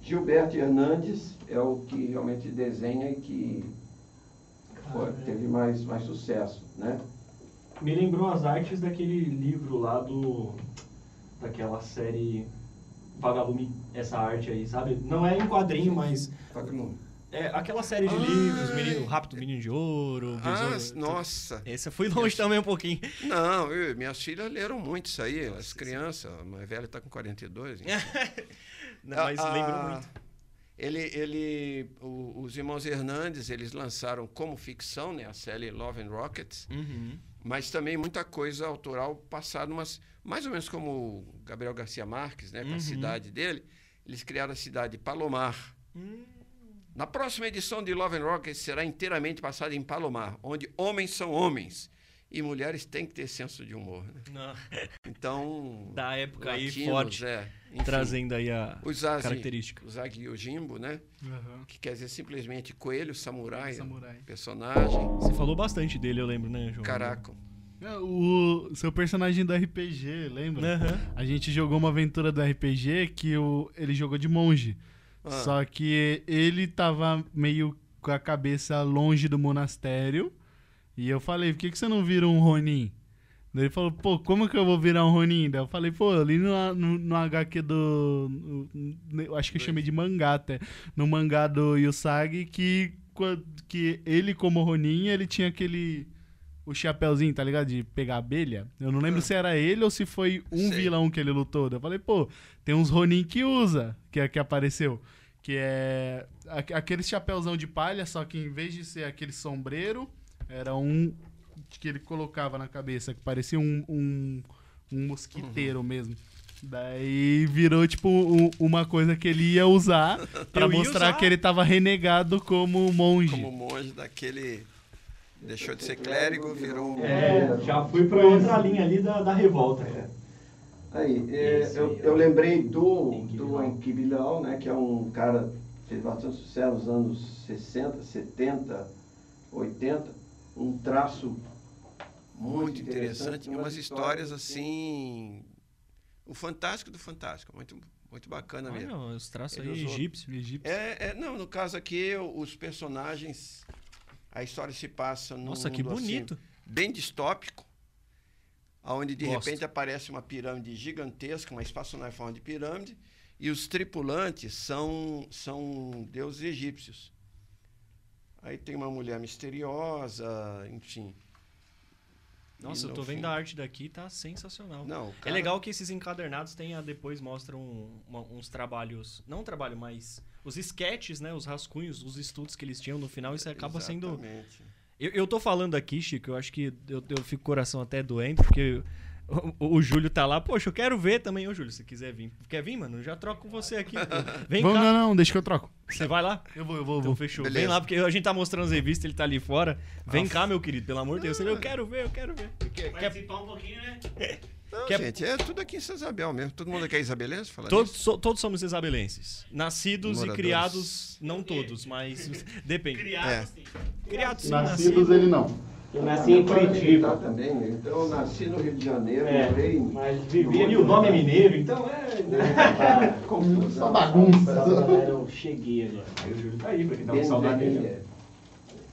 Gilberto Hernandes é o que realmente desenha e que foi- teve mais, mais sucesso. Né? Me lembrou as artes daquele livro lá do. daquela série Vagalume, essa arte aí, sabe? Não é em quadrinho, mas. É aquela série de Ai. livros, Menino Rápido, Menino de Ouro, Ah, Besouro- nossa! Esse eu fui longe também um pouquinho. Não, eu- minhas filhas leram muito isso aí. As crianças, a mais velha está com 42. enfim. Não, Mas Ah, lembrou ah, muito. Ele, ele, o- os irmãos Hernandes, eles lançaram como ficção, né, a série Love and Rockets, Uhum. mas também muita coisa autoral passada, mas mais ou menos como o Gabriel Garcia Marques, né, com Uhum. a cidade dele, eles criaram a cidade de Palomar. Hum. Na próxima edição de Love and Rockets será inteiramente passada em Palomar, onde homens são homens e mulheres têm que ter senso de humor. né? Não. Então, Da época aí, latinos, forte, é, enfim. trazendo aí a Os característica. O Zag Yojimbo, né? Aham. Que quer dizer simplesmente coelho, samurai, Samurai. personagem. Você falou bastante dele, eu lembro, né, João? Caraca. É, O seu personagem do RPG, lembra? Aham. A gente jogou uma aventura do RPG que o, ele jogou de monge. Ah. Só que ele tava meio com a cabeça longe do monastério. E eu falei, por que, que você não vira um Ronin? Ele falou, pô, como que eu vou virar um Ronin? Daí eu falei, pô, ali no, no, no HQ do. no- acho que eu chamei de mangá até. No mangá do Yusagi, que, que ele, como Ronin, ele tinha aquele. O chapéuzinho, tá ligado? De pegar abelha. Eu não lembro Ah. se era ele ou se foi um Sei. vilão que ele lutou. Eu falei, pô, tem uns Ronin que usa, que, é- que apareceu. Que é aque- aquele chapéuzão de palha, só que em vez de ser aquele sombreiro, era um que ele colocava na cabeça, que parecia um, um, um mosquiteiro mesmo. Daí virou, tipo, u- uma coisa que ele ia usar ia mostrar usar. que ele tava renegado como monge. Como monge daquele. Deixou de ser clérigo, virou um. É, já fui pra outra linha ali da, da revolta. cara. Aí, é, eu, eu ó. lembrei do, do Bilal, né, que é um cara que fez bastante sucesso nos anos 60, 70, 80. Um traço Muito interessante. E umas histórias assim. O fantástico do fantástico. Muito, muito bacana mesmo. Olha, os traços Ele aí egípcios. É, é, não, no caso aqui, os personagens. A história se passa num Nossa, que mundo, assim, bonito. bem distópico, onde de Gosto. repente aparece uma pirâmide gigantesca, uma espaçonave em forma de pirâmide, e os tripulantes são, são deuses egípcios. Aí tem uma mulher misteriosa, enfim. Nossa, eu tô vendo fim- a arte daqui, tá sensacional. Não, É cara- legal que esses encadernados têm a, depois mostram uma- uns trabalhos, não um trabalho, mas os sketches, né, os rascunhos, os estudos que eles tinham no final, isso acaba sendo Exatamente. Eu, eu tô falando aqui, Chico, eu acho que eu, eu fico com o coração até doente, porque o, o Júlio tá lá. Poxa, eu quero ver também. Ô, Júlio, se quiser vir. Quer vir, mano? Eu já troco com você aqui. Vem Vamos, cá. não, não, deixa que eu troco. Você vai lá? Eu vou, eu vou, eu Então vou. fechou. Beleza. Vem lá, porque a gente tá mostrando as revistas, ele tá ali fora. Vem cá, meu querido, pelo amor de Deus. Eu quero ver, eu quero ver. Quer, quer, Participar um pouquinho, né? Não, Quer- gente, é tudo aqui em São Isabel mesmo. Todo mundo aqui é isabelense? Fala todos, so- todos somos isabelenses. Nascidos Moradores. e criados, não todos, mas depende. Criado, É. sim. Criados sim, Nascidos nascidos. ele não. Eu nasci em Curitiba. também. Então, eu nasci no Rio de Janeiro, É, morei em- mas vivi ali, o nome é mineiro, então é. né? confusão. Só bagunça. Eu cheguei agora. Aí tá aí, porque dá uma saudade dele.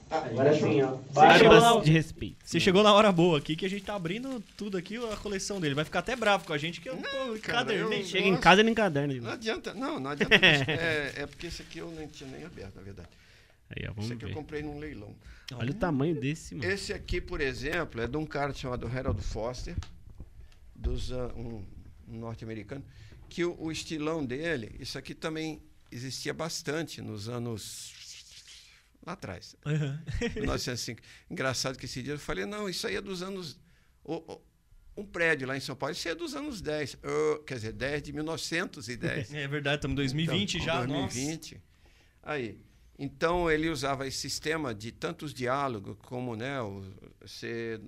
É. Agora sim, ó. Você chegou Barbas de respeito. Você chegou na hora boa aqui que a gente tá abrindo tudo aqui, a coleção dele. Vai ficar até bravo com a gente que eu pô, cara, encadernei. eu- Chega em casa e não encaderna. de Não adianta, não, não adianta. é, é porque esse aqui eu nem tinha nem aberto, na verdade. Aí, ó, vamos Esse aqui eu ver. comprei num leilão. Olha o tamanho desse, mano. Esse aqui, por exemplo, é de um cara chamado Harold Foster, dos, ah, um, um norte-americano, que o, o estilão dele, isso aqui também existia bastante nos anos lá atrás, Uhum. 1905. Engraçado que esse dia eu falei, não, isso aí é dos anos. um prédio lá em São Paulo, isso aí é dos anos 10. Eu- quer dizer, 10 de 1910. É verdade, estamos em 2020 Então, já. 2020. Aí. Então ele usava esse sistema de tantos diálogos como né, o, ser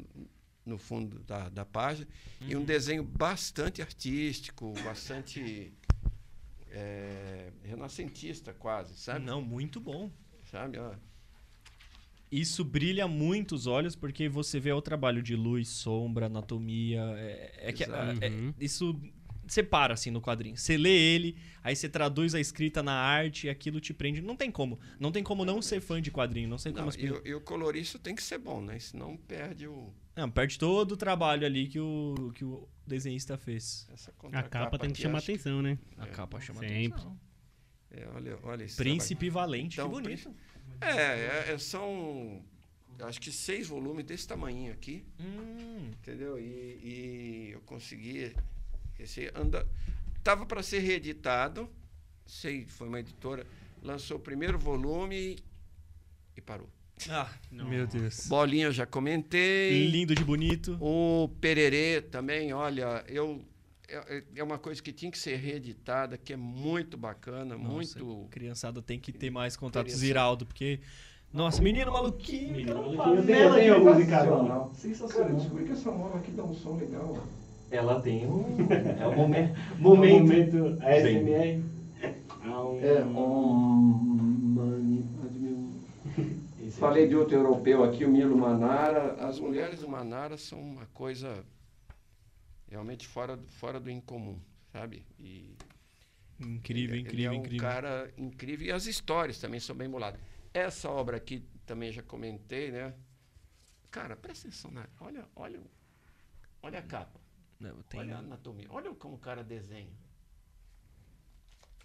no fundo da, da página e Uhum. um desenho bastante artístico, bastante é, renascentista quase, Nossa. sabe? Não, muito bom. Sabe? ó. Isso brilha muito os olhos porque você vê o trabalho de luz, sombra, anatomia. É, é que é- Uhum. isso separa assim no quadrinho. Você lê ele, aí você traduz a escrita na arte e aquilo te prende. Não tem como. Não tem como não ser fã de quadrinho. Não sei como Não, as e, e o colorista tem que ser bom, né? Senão perde o, Não, perde todo o trabalho ali que o, que o desenhista fez. essa A capa tem que chamar acho que- atenção, né? A capa chama Sempre. atenção. É, olha, olha esse Príncipe Valente, Então, que bonito. É, é, é, são acho que seis volumes desse tamanho aqui, Hum, entendeu? E, e eu consegui esse anda tava para ser reeditado, sei, foi uma editora, lançou o primeiro volume e parou. Ah, meu Deus. Bolinha eu já comentei. Lindo de bonito. O Pererê também, olha, eu é, é uma coisa que tinha que ser reeditada, que é muito bacana, Nossa, muito criançada tem que ter mais contatos Interessante. Ziraldo, porque. Nossa, menino maluquinho. Menino maluquinho. Eu tenho- eu tenho alguns em casa. Sensacional. Sensacional. descobri que essa mola aqui dá um som legal. Ela tem um. É o momento. momento ASMR. É, um... mani- Falei de outro europeu aqui, o Milo Manara. As mulheres do Manara são uma coisa realmente fora, do- fora do incomum, sabe? E Incrível, ele- incrível, ele é um incrível. cara incrível e as histórias também são bem boladas. Essa obra aqui também já comentei, né? Cara, presta atenção, na, olha, olha, olha a capa, Não, tem- olha a anatomia, olha como o cara desenha.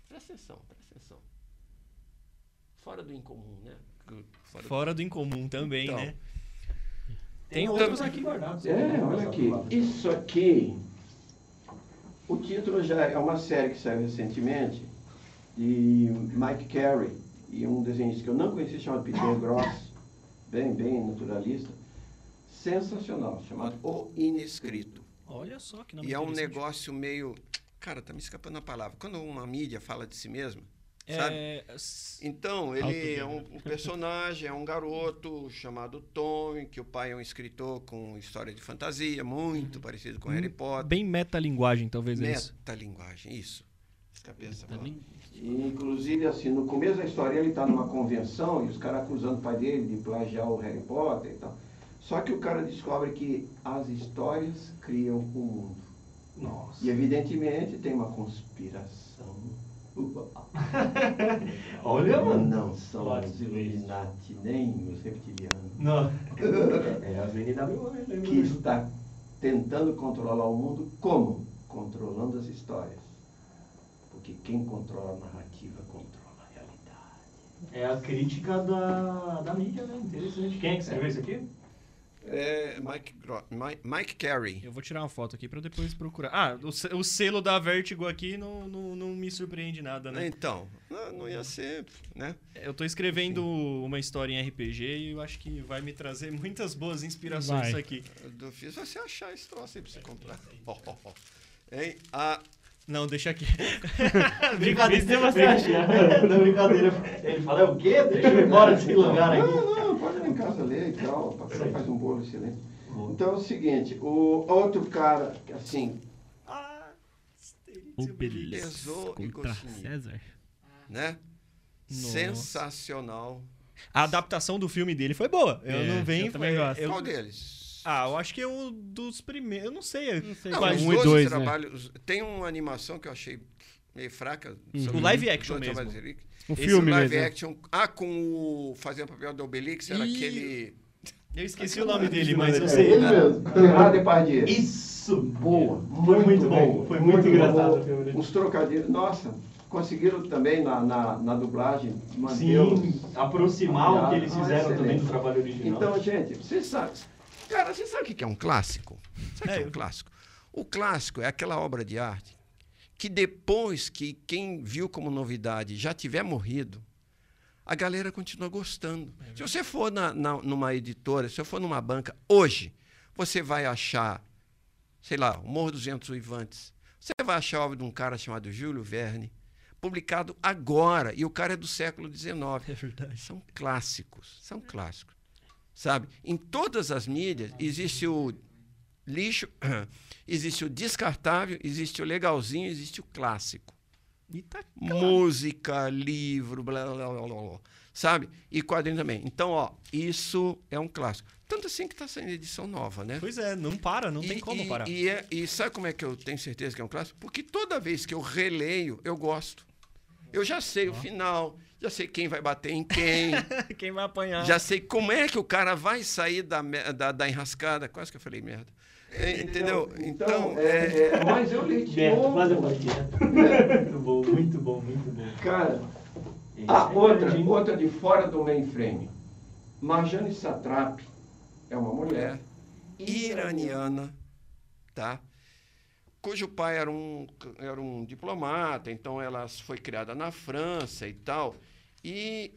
Presta atenção, presta atenção. Fora do incomum, né? Fora do- Fora do incomum também, Então, né? Tem outros aqui guardados. É, olha aqui. Isso aqui. O título já é uma série que saiu recentemente de Mike Carey e um desenhista que eu não conhecia chamado Peter Gross, bem, bem naturalista. sensacional, chamado O Inescrito. Olha só que nome E é um negócio meio. Cara, tá me escapando a palavra. Quando uma mídia fala de si mesma, sabe? É, Então, ele é um, um personagem, é um garoto chamado Tom, que o pai é um escritor com história de fantasia, muito parecido com Harry Potter. bem metalinguagem, talvez é isso. Metalinguagem, isso. Palavra. E, inclusive, assim, no começo da história ele está numa convenção e os caras acusando o pai dele de plagiar o Harry Potter e tal. Só que o cara descobre que as histórias criam o mundo. Nossa. E evidentemente tem uma conspiração. Olha, mano. Não são os. Illuminati nem os reptilianos. Não. É as NWO, né? Lembra Que está tentando controlar o mundo como? Controlando as histórias. Porque quem controla a narrativa controla a realidade. É a crítica da, da mídia, né? Interessante. Quem é que escreveu isso aqui? É Mike, Gro- Mike, Mike Carey. Eu vou tirar uma foto aqui pra depois procurar. Ah, o, o selo da Vertigo aqui não, não, não me surpreende nada, né? Então, não, não ia ser, né? Eu tô escrevendo uma história em RPG e eu acho que vai me trazer muitas boas inspirações Vai. isso aqui. Eu fiz você achar esse troço aí pra você comprar. Hein? A, Não, deixa aqui. Brincadeira, se você achar. Não, brincadeira. Ele fala, é o quê? Deixa eu ir embora desse lugar aqui. Não, não, pode ir em casa ler e tal. O papai faz um bolo excelente. Então é o seguinte, o outro cara, que, assim, Ah, Obelix e contra. César. né? Nossa. Sensacional. A adaptação do filme dele foi boa. Eu É, não venho. eu também gosto. eu- Qual deles? Ah, eu acho que é um dos primeiros. Eu não sei. Não sei Não, é. os Um e 12 dois, né? trabalhos. Tem uma animação que eu achei meio fraca. sobre O live action mesmo. trabalhos. O Esse filme live mesmo. action. Ah, com o. Fazendo o papel do Obelix, era Ih. aquele. Eu esqueci o nome dele, mas eu é sei. ele mesmo, Gerard Depardieu. Isso! Boa, Foi muito bom. Foi muito engraçado bom. o filme dele. Os trocadilhos, nossa, conseguiram também na, na, na dublagem manter Sim, aproximar o que eles Ah, fizeram também excelente. do trabalho original. Então, gente, vocês sabem, Cara, você sabe o que é um clássico? Sabe o É, que é eu- um clássico? O clássico é aquela obra de arte que depois que quem viu como novidade já tiver morrido, a galera continua gostando. Se você for na, na- numa editora, se você for numa banca, hoje, você vai achar, sei lá, o Morro dos Ventos Uivantes. Você vai achar a obra de um cara chamado Júlio Verne, publicado agora, e o cara é do século XIX. É verdade. São clássicos, são clássicos. Sabe? Em todas as mídias existe o lixo, existe o descartável, existe o legalzinho, existe o clássico. E tá Música, livro, blá, blá, blá, blá, blá. Sabe? E quadrinho também. Então, ó, isso é um clássico. Tanto assim que está saindo edição nova, né? Pois é, não para, não tem E- como e, parar. E, é- e sabe como é que eu tenho certeza que é um clássico? Porque toda vez que eu releio, eu gosto. Eu já sei o final, já sei quem vai bater em quem, Quem vai apanhar? já sei como é que o cara vai sair da, da, da enrascada. Quase que eu falei merda. É, Entendeu? Então, Então, é, é, mas eu li de novo. quase. Muito bom, muito bom, muito bom. Cara, Esse é outra, grande, hein? outra de fora do mainframe. Marjane Satrap é uma mulher. iraniana, tá? Cujo pai era um, era um diplomata, então ela foi criada na França e tal. E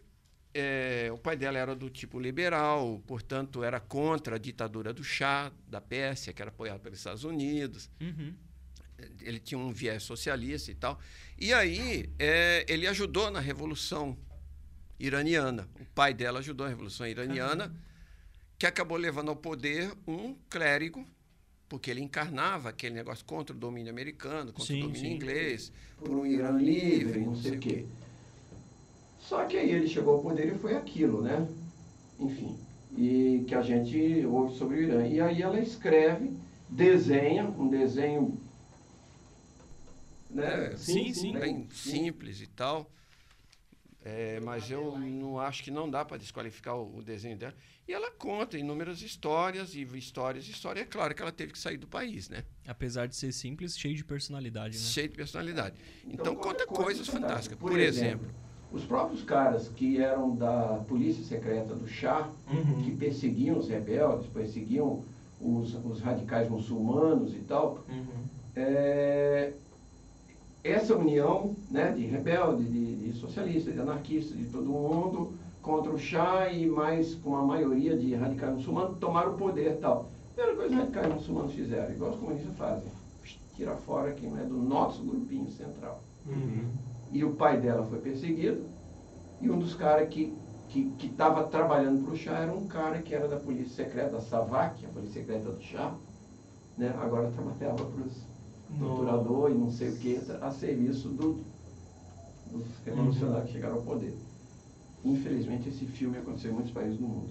eh, o pai dela era do tipo liberal, portanto, era contra a ditadura do chá da Pérsia, que era apoiada pelos Estados Unidos. Uhum. Ele tinha um viés socialista e tal. E aí, eh, ele ajudou na Revolução Iraniana. O pai dela ajudou a Revolução Iraniana, que acabou levando ao poder um clérigo, porque ele encarnava aquele negócio contra o domínio americano, contra Sim, o domínio sim. inglês, por um Irã livre, não sei o quê. Só que aí ele chegou ao poder e foi aquilo, né? Enfim, e que a gente ouve sobre o Irã. E aí ela escreve, desenha, um desenho. Né? É, Sim, sim. bem simples e tal. É, mas eu não acho que não dá para desqualificar o, o desenho dela. E ela conta inúmeras histórias, e histórias, história. É claro que ela teve que sair do país, né? Apesar de ser simples, cheio de personalidade, né? Cheio de personalidade. Então, conta conta coisas fantásticas. Por, Por exemplo, exemplo, os próprios caras que eram da polícia secreta do Shah, Uhum. que perseguiam os rebeldes, perseguiam os, os radicais muçulmanos e tal, Uhum. é, essa união né, de rebelde, de, de socialista, de anarquista, de todo mundo, contra o Shah e mais com uma maioria de radicais muçulmanos tomaram o poder e tal. Primeira coisa que os radicais muçulmanos fizeram, igual os comunistas fazem, tira fora quem não é do nosso grupinho central. Uhum. E o pai dela foi perseguido, e um dos caras que que estava trabalhando para o Shah era um cara que era da polícia secreta, da SAVAK, a polícia secreta do Shah, né? agora trabalhava para os torturadores e não sei o que, a serviço do, dos revolucionários que chegaram ao poder. Infelizmente, esse filme aconteceu em muitos países do mundo.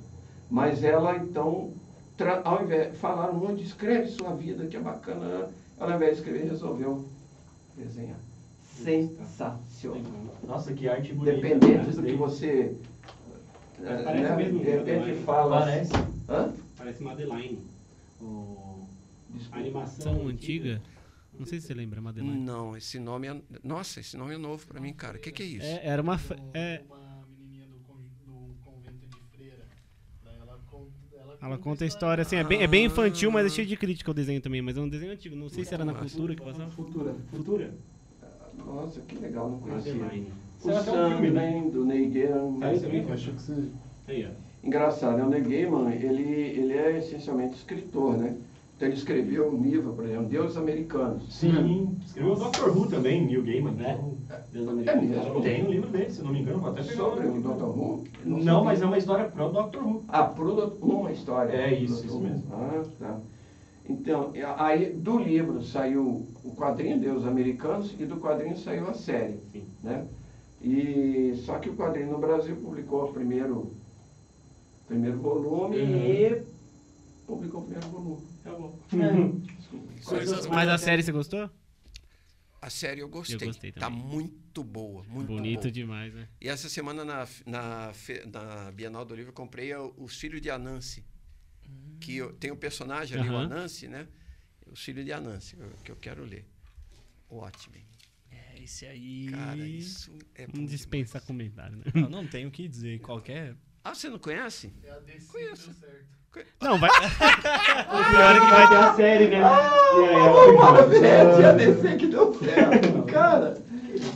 Mas ela, então, ao invés falaram um monte, escreve sua vida, que é bacana. Ela, ao invés de escrever, resolveu desenhar. Sensacional. Nossa, que arte bonita. Dependente do Gostei. que você. eh, Parece né, mesmo, de repente Madeline. fala. Parece. Hã? Parece Madeline. O... A Desculpa. animação São antiga. Não sei se você lembra, Madeline. Não, esse nome é. Nossa, esse nome é novo pra mim, cara. O que, que é isso? É, era uma. É, Uma menininha do, con- do convento de freira. Daí ela, con- ela conta a história, assim, é bem, é bem infantil, mas é cheio de crítica o desenho também. Mas é um desenho antigo. Não sei se era na cultura que passava. Futura. Futura. Nossa, que legal, não conhecia. O que é um né? Sandman, do Neil Gaiman. É acho que você. Aí, ó. Engraçado, né? o Neil Gaiman, ele, ele é essencialmente escritor, né? Então ele escreveu um livro, por exemplo, Deuses Americanos. Sim. Escreveu o Dr. Who também, Neil Gaiman, né? Deus É americano. mesmo? Tem um livro dele, se não me engano, vou até pegar Sobre o. Dr. Who? Não, sabia. mas é uma história pro Dr. Who. Ah, pro Dr. uma história. É isso, isso Who. mesmo. Ah, tá. Então, e aí do livro saiu o quadrinho Deuses Americanos e do quadrinho saiu a série, Sim. né? E só que o quadrinho no Brasil publicou o primeiro primeiro volume Uhum. e publicou o primeiro volume. Tá bom. Coisas Mas a série você gostou? A série eu gostei. Eu gostei tá muito boa, muito Bonito boa. demais, né? E essa semana na, na, fe- na Bienal do Livro eu comprei Os Filhos de Anansi. Que eu- tem o personagem ali, o Aham. Anansi, né? Os Filhos de Anansi, que eu quero ler. Ótimo. É, esse aí. Cara, isso é bom Vamos dispensar demais. comentário, né? Não, não tem o que dizer. Qualquer. Ah, você não conhece? É a DC Conheço. deu certo. Não, vai. O pior é que vai ter a série, né? Ah, E ó, Maravilha, tinha DC que deu certo, cara.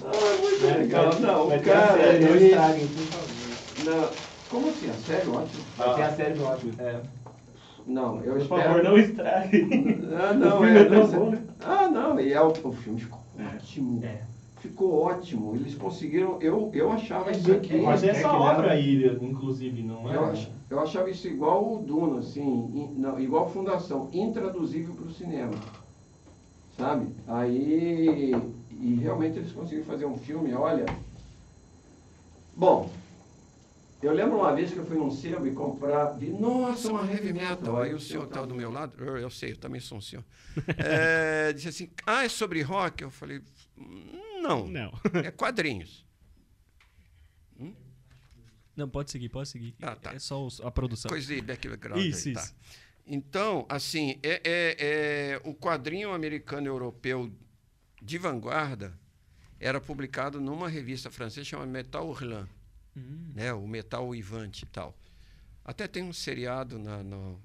Ah, muito Vai- legal. vai- Não, vai o ter a cara, série, não ele... estraguem, por favor. Não, como assim? A sério? Ótimo. Vai ter a série do ótimo. É. Não, eu Por espero... favor, não estraguem. Ah, não, O filme é, é tão você- bom, né? Ah, não, e é, o, o filme ficou É. ótimo. É. Ficou ótimo. Eles conseguiram. Eu, eu achava isso Mas, aqui. mas essa Jack obra aí, inclusive, não é? Eu, ach- eu achava isso igual o Duna, assim, in- não, igual Fundação, intraduzível para o cinema. Sabe? Aí. E realmente eles conseguiram fazer um filme, olha. Bom, eu lembro uma vez que eu fui num sebo e comprar. Vi, nossa, uma heavy metal. Aí o senhor estava do meu lado, eu, eu sei, eu também sou um senhor. É, disse assim: Ah, é sobre rock? Eu falei: Não, Não. é quadrinhos. Não, pode seguir, pode seguir. Ah, tá. É só a produção. Coisa de background. Isso, aí, tá. isso. Então, assim, é, é- é- o quadrinho americano europeu de vanguarda era publicado numa revista francesa chamada Metal Hurlant, Hum. né? o Metal Uivante e tal. Até tem um seriado na no,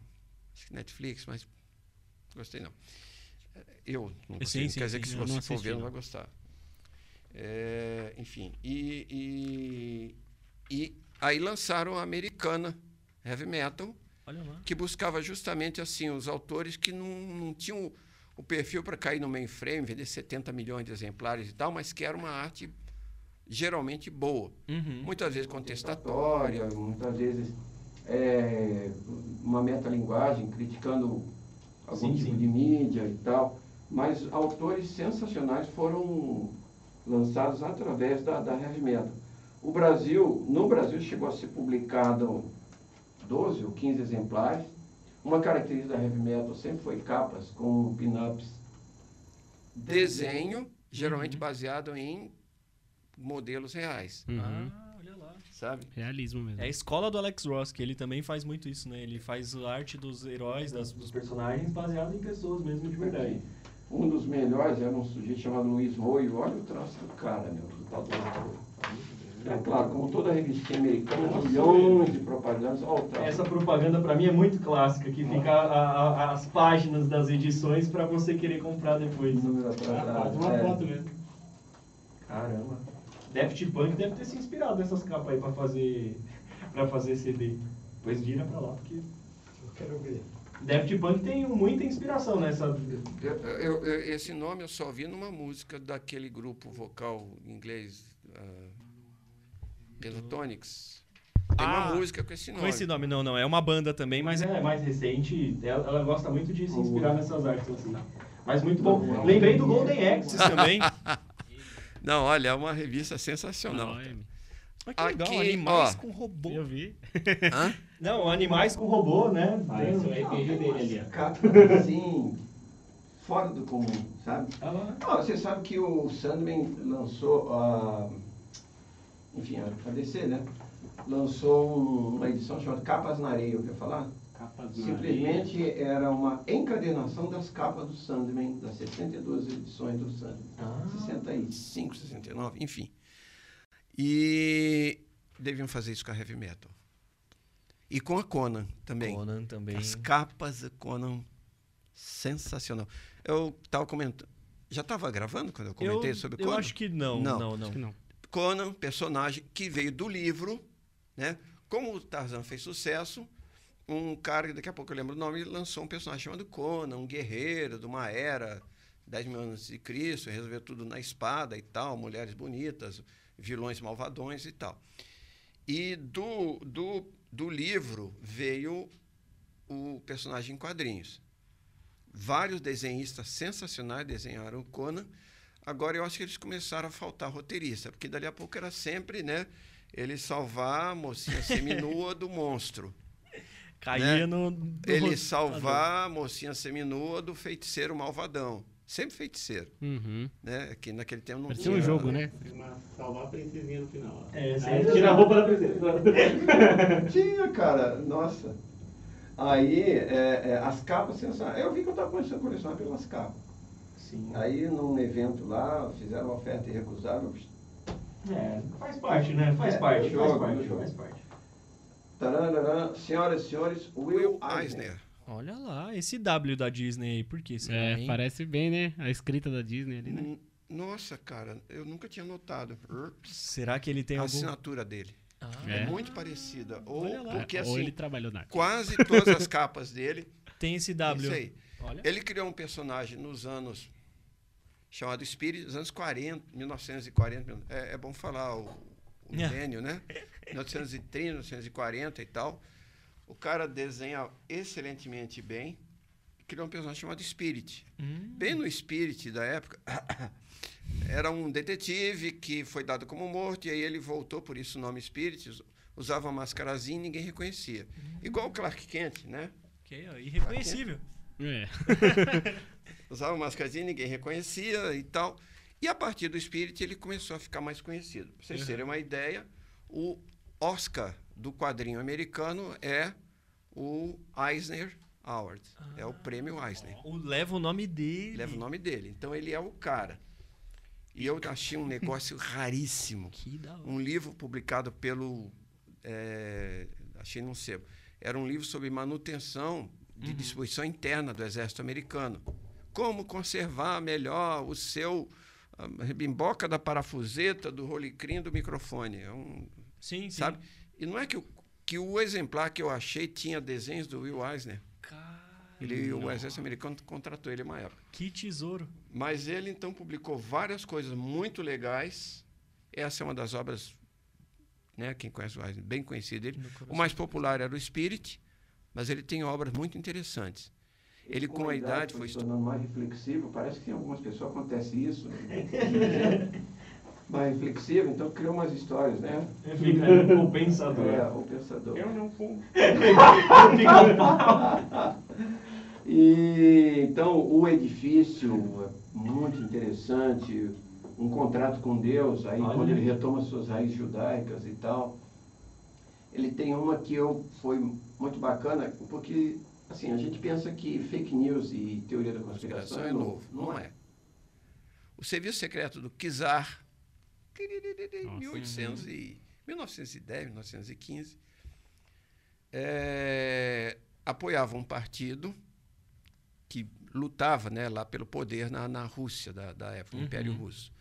Netflix, mas gostei não. Eu não gostei, Sim, sim, quer dizer sim, que se você for ver não vai gostar. É, enfim, e, e, e aí lançaram a americana Heavy Metal, que buscava justamente assim os autores que não, não tinham o perfil para cair no mainframe, vender 70 milhões de exemplares e tal, mas que era uma arte geralmente boa. Uhum. Muitas vezes contestatória, muitas vezes é, uma metalinguagem, criticando algum Sim, tipo sim. de mídia e tal. Mas autores sensacionais foram lançados através da, da heavy metal. O Brasil, no Brasil chegou a ser publicado 12 ou 15 exemplares. Uma característica da heavy metal sempre foi capas com pin-ups. desenho geralmente baseado em modelos reais, Uhum. Ah, olha lá. sabe? Realismo mesmo. É a escola do Alex Ross, que ele também faz muito isso, né? Ele faz a arte dos heróis, das, Dos personagens baseados em pessoas mesmo de verdade. Um dos melhores era um sujeito chamado Luiz Roio. Olha o traço do cara, meu, Roio. É claro, como toda revistinha americana, milhões de propagandas. Essa propaganda pra mim é muito clássica, que fica a- a- as páginas das edições pra você querer comprar depois. Número atrás, Ah, uma é. foto mesmo. Caramba. Daft Punk deve ter se inspirado nessas capas aí pra fazer pra fazer CD. Pois vira pra lá, porque Eu quero ver. Daft Punk tem muita inspiração nessa. Eu- eu- eu- esse nome eu só vi numa música daquele grupo vocal inglês, uh, Pentatonics. Tem Ah, uma música com esse nome. Com esse nome, não, não. É uma banda também, mas é. é mais recente, ela, ela gosta muito de se inspirar nessas artes assim. Mas muito bom. Lembrei do Golden Axe. também. Não, olha, é uma revista sensacional. Ah, que legal, Aqui, animais ó. com robô. Eu vi. Hã? Não, animais Mais com robô, né? Ah, Tem- é o RPG dele ali. Capa assim, fora do comum, sabe? Ah, Ah, você sabe que o Sandman lançou, a, enfim, a DC, né? Lançou um- uma edição chamada Capas na Areia, ouviu falar? Capas Simplesmente era uma encadernação das capas do Sandman, das 72 edições do Sandman. Ah. 65. 5, 69, enfim. E deviam fazer isso com a Heavy Metal. E com a Conan também. Conan também. As capas da Conan, sensacional. Eu estava comentando. Já estava gravando quando eu comentei eu, sobre eu Conan? acho que não, Não. não, não. Acho que não. Conan, personagem que veio do livro, né? Como o Tarzan fez sucesso, um cara, daqui a pouco eu lembro o nome, lançou um personagem chamado Conan, um guerreiro de uma era, 10 mil anos antes de Cristo, resolveu tudo na espada e tal, mulheres bonitas, vilões malvadões e tal. E do, do, do livro veio o personagem em quadrinhos. Vários desenhistas sensacionais desenharam o Conan. Agora eu acho que eles começaram a faltar roteirista, porque dali a pouco era sempre, né? Ele salvar a mocinha seminua do monstro. Caía Né? no. no Ele roteador. salvar a mocinha seminua do feiticeiro malvadão. Sempre feiticeiro, Uhum. né? Que naquele tempo não Parecia tinha... um jogo, né? Salvar a princesinha no final. É, Aí sempre tira a roupa da princesa. Tinha, cara, nossa. Aí, é, é, as capas sensacionais. Eu vi que eu estava começando a colecionar pelas capas. Sim. Aí, num evento lá, fizeram uma oferta irrecusável. É, faz parte, né? Faz É, parte, jogo, faz parte, jogo. faz parte. Tarararã. Senhoras e senhores, Will Will Eisner. Eisner. Olha lá, esse W da Disney aí, por que será, É, hein? parece bem, né? A escrita da Disney ali, né? Nossa, cara, eu nunca tinha notado. Será que ele tem a algum... assinatura dele. Ah, É, É. muito parecida. Ou, Olha lá. porque Ou assim, ele trabalhou na quase todas as capas dele, tem esse isso W. aí. Olha. Ele criou um personagem nos anos chamado Spirit, nos anos 40, 1940. É, é bom falar o, o É. milênio, né? 1930, 1940 e tal. O cara desenha excelentemente bem. Criou um personagem chamado Spirit. Hum. Bem no Spirit da época, era um detetive que foi dado como morto e aí ele voltou, por isso o nome Spirit, us- usava uma mascarazinha e ninguém reconhecia. Igual o Clark Kent, né? Ok, ó, irreconhecível. É. Usava uma mascarazinha e ninguém reconhecia e tal. E a partir do Spirit ele começou a ficar mais conhecido. Para vocês terem uma ideia, o Oscar do quadrinho americano é o Eisner Award. é o prêmio Eisner. O- Leva o nome dele. Leva o nome dele. Então ele é o cara. E eu achei um negócio raríssimo. Que da hora. Um livro publicado pelo. é, achei num sebo. Era um livro sobre manutenção de distribuição interna do exército americano. Como conservar melhor o seu. A bimboca da parafuseta, do rolicrim do microfone. É um, Sim, sim. sabe? E não é que o, que o exemplar que eu achei tinha desenhos do Will Eisner. Ele, o exército americano contratou ele uma época. que tesouro. Mas ele então publicou várias coisas muito legais. Essa é uma das obras, né, quem conhece o Eisner, bem conhecida dele. O mais popular era o Spirit, mas ele tem obras muito interessantes. Ele com a idade foi se tornando mais reflexivo. Parece que em algumas pessoas acontece isso. mais reflexivo, então criou umas histórias, né? Fica o pensador. É, o pensador. Eu não fumo. E então o edifício é muito interessante, um contrato com Deus, aí Olha. quando ele retoma suas raízes judaicas e tal. Ele tem uma que eu foi muito bacana, porque assim, a gente pensa que fake news e teoria da conspiração conspiração é novo. Não é. O serviço secreto do Kizar, Nossa. 1800 e 1910, 1915, é, apoiava um partido que lutava né, lá pelo poder na, na Rússia da, da época, no Império Russo.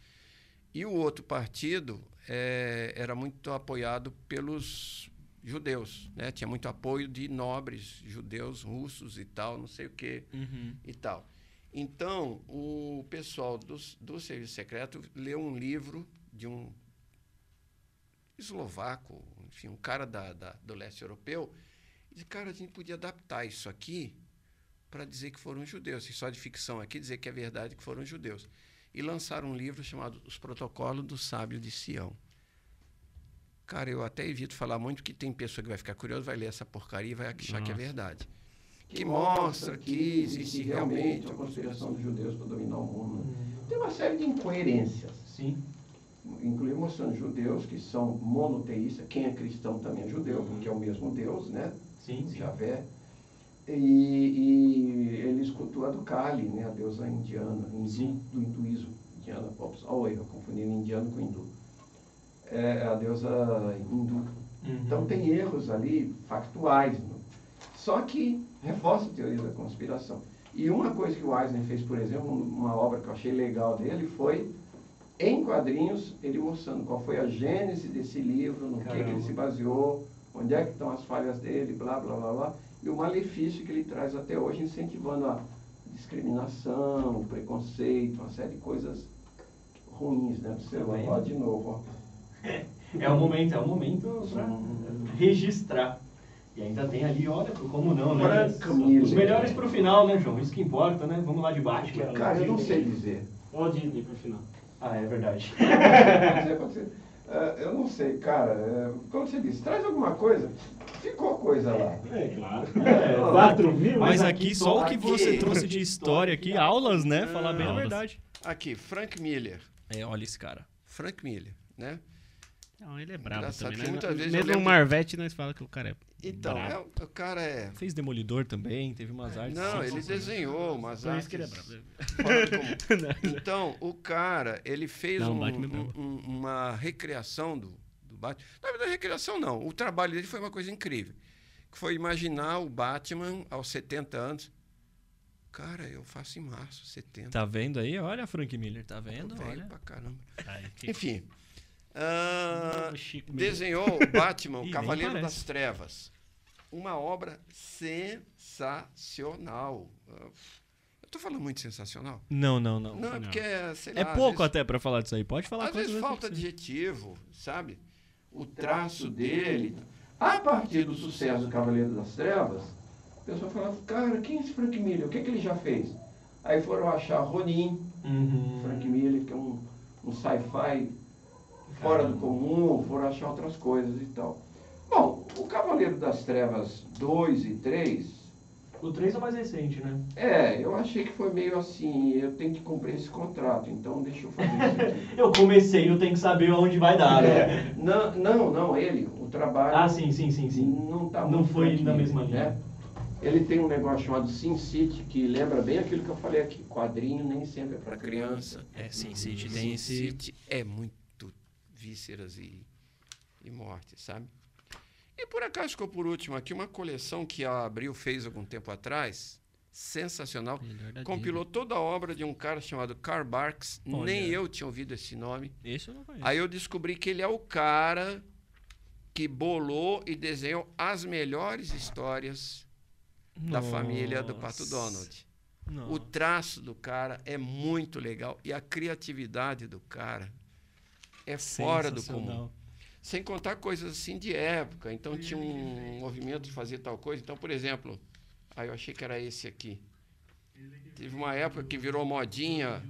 E o outro partido é, era muito apoiado pelos judeus, né? Tinha muito apoio de nobres judeus, russos e tal, não sei o quê Uhum. e tal. Então, o pessoal do, do serviço secreto leu um livro de um eslovaco, enfim, um cara da, da- do leste europeu, e disse, cara, a gente podia adaptar isso aqui para dizer que foram judeus, e só de ficção aqui dizer que é verdade que foram judeus. E lançaram um livro chamado Os Protocolos do Sábio de Sião. Cara, eu até evito falar muito, porque tem pessoa que vai ficar curiosa, vai ler essa porcaria e vai achar que é verdade. Que mostra que existe realmente a conspiração dos judeus para dominar o mundo. né? Tem uma série de incoerências. Sim. Incluindo mostrando judeus que são monoteístas. Quem é cristão também é judeu, porque é o mesmo Deus, né? Sim, sim. Javé. E, e eles cultuam a do Kali, né? A deusa indiana, hindu, do hinduísmo. Indiana, olha eu confundindo indiano com hindu. É a deusa hindu. Uhum. Então tem erros ali factuais. né? Só que reforça a teoria da conspiração. E uma coisa que o Eisner fez, por exemplo, uma obra que eu achei legal dele foi, em quadrinhos, ele mostrando qual foi a gênese desse livro, no que, que ele se baseou, onde é que estão as falhas dele, blá, blá, blá, blá. E o malefício que ele traz até hoje, incentivando a discriminação, o preconceito, uma série de coisas ruins, né? Humano. Ó, de novo, ó. É o momento, é o momento pra Sim. registrar. E ainda tem ali, olha, como não, né? Miller. Os melhores pro final, né, João? Isso que importa, né? Vamos lá de baixo. Cara, eu não sei dizer. Ó o Disney pro final. Ah, é verdade. Pode ser, pode ser. É, eu não sei, cara. É, como você disse, traz alguma coisa. Ficou coisa lá. É, claro. É, 4 mil? Mas Mas aqui só o que aqui- você trouxe de história aqui, aulas, né? Falar bem a Aulas. verdade. Aqui, Frank Miller. É, olha esse cara. Frank Miller, né? Não, ele é brabo Engraçado também, né? muitas vezes Mesmo o Marvete, nós falamos que o cara é Então, brabo. é, o- cara é. Fez Demolidor também, teve umas artes. Não, ele desenhou umas Por isso que ele é artes brabo. Então, o cara, ele fez Não, um- Batman é um- um- uma recriação do, do Batman. Na verdade, recriação não. O trabalho dele foi uma coisa incrível. Que foi imaginar o Batman aos 70 anos. Cara, eu faço em março, 70. Tá vendo aí? Olha, Frank Miller, tá vendo? Velho Olha. pra caramba. Ai, que- Enfim. Ah, desenhou o Batman, o Cavaleiro das Trevas. Uma obra sensacional. Eu tô falando muito sensacional? Não, não, não. Não, é porque, sei lá, É pouco vezes- até pra falar disso aí. Pode falar Às vezes vezes falta adjetivo, sabe? O traço dele. A partir do sucesso do Cavaleiro das Trevas, o pessoal falava, cara, quem é esse Frank Miller? O que, é que ele já fez? Aí foram achar Ronin, Uhum. Frank Miller, que é um, um sci-fi fora do comum, foram achar outras coisas e tal. Bom, o Cavaleiro das Trevas 2 e 3, O 3 é o mais recente, né? é, eu achei que foi meio assim, eu tenho que cumprir esse contrato, então deixa eu fazer isso aqui. Eu comecei, eu tenho que saber onde vai dar, né? É, não, não, não, ele, o trabalho Ah, sim, sim, sim, sim. não tá Não foi Frank na mesma linha. né? Ele tem um negócio chamado Sin City, que lembra bem aquilo que eu falei aqui, quadrinho nem sempre é para criança. É, Sin City tem Sin esse. City é muito vísceras e, e morte, sabe? E por acaso ficou por último aqui uma coleção que a Abril fez algum tempo atrás, sensacional. Compilou toda a obra de um cara chamado Karl Barks, Olha. nem eu tinha ouvido esse nome. Esse eu não conheço. Aí eu descobri que ele é o cara que bolou e desenhou as melhores histórias da família do Pato Donald. O Nossa. traço do cara é muito legal e a criatividade do cara é fora do comum. Sem contar coisas assim de época. Então tinha um movimento de fazer tal coisa. Então, por exemplo, aí eu achei que era esse aqui. Teve uma época que virou modinha.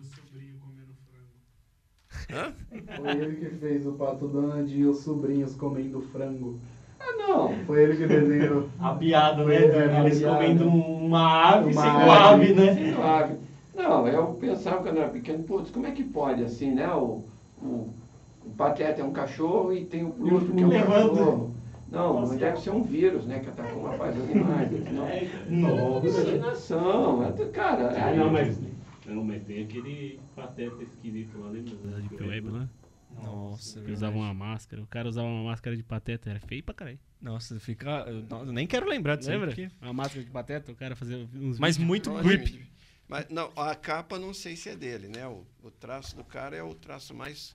Hã? Foi ele que fez o Pato Donald e os sobrinhos comendo frango. Ah, não, Foi ele que desenhou. A piada, né? É, Eles piada. comendo uma ave Uma sem ave. ave, né? Sim, ave. Não, eu pensava quando era pequeno, putz, como é que pode assim, né? O, o, o pateta é um cachorro e tem o Pluto que é um Levando. cachorro. Não, Nossa. deve ser um vírus, né? Que atacou uma dos animais. Não. É, Nossa. Imaginação, é do- cara. Ah, é- não, mas. Não, mas tem aquele pateta esquisito lá, lembra? De Puebla, né? Nossa, Que usava uma máscara. O cara usava uma máscara de pateta. Era feio pra caralho. Nossa, fica. Eu não- eu nem quero lembrar disso Lembra? porque- Uma máscara de pateta, o cara fazia uns Mas vídeos. muito creepy. Mas não, a capa não sei se é dele, né? O, o traço do cara é o traço mais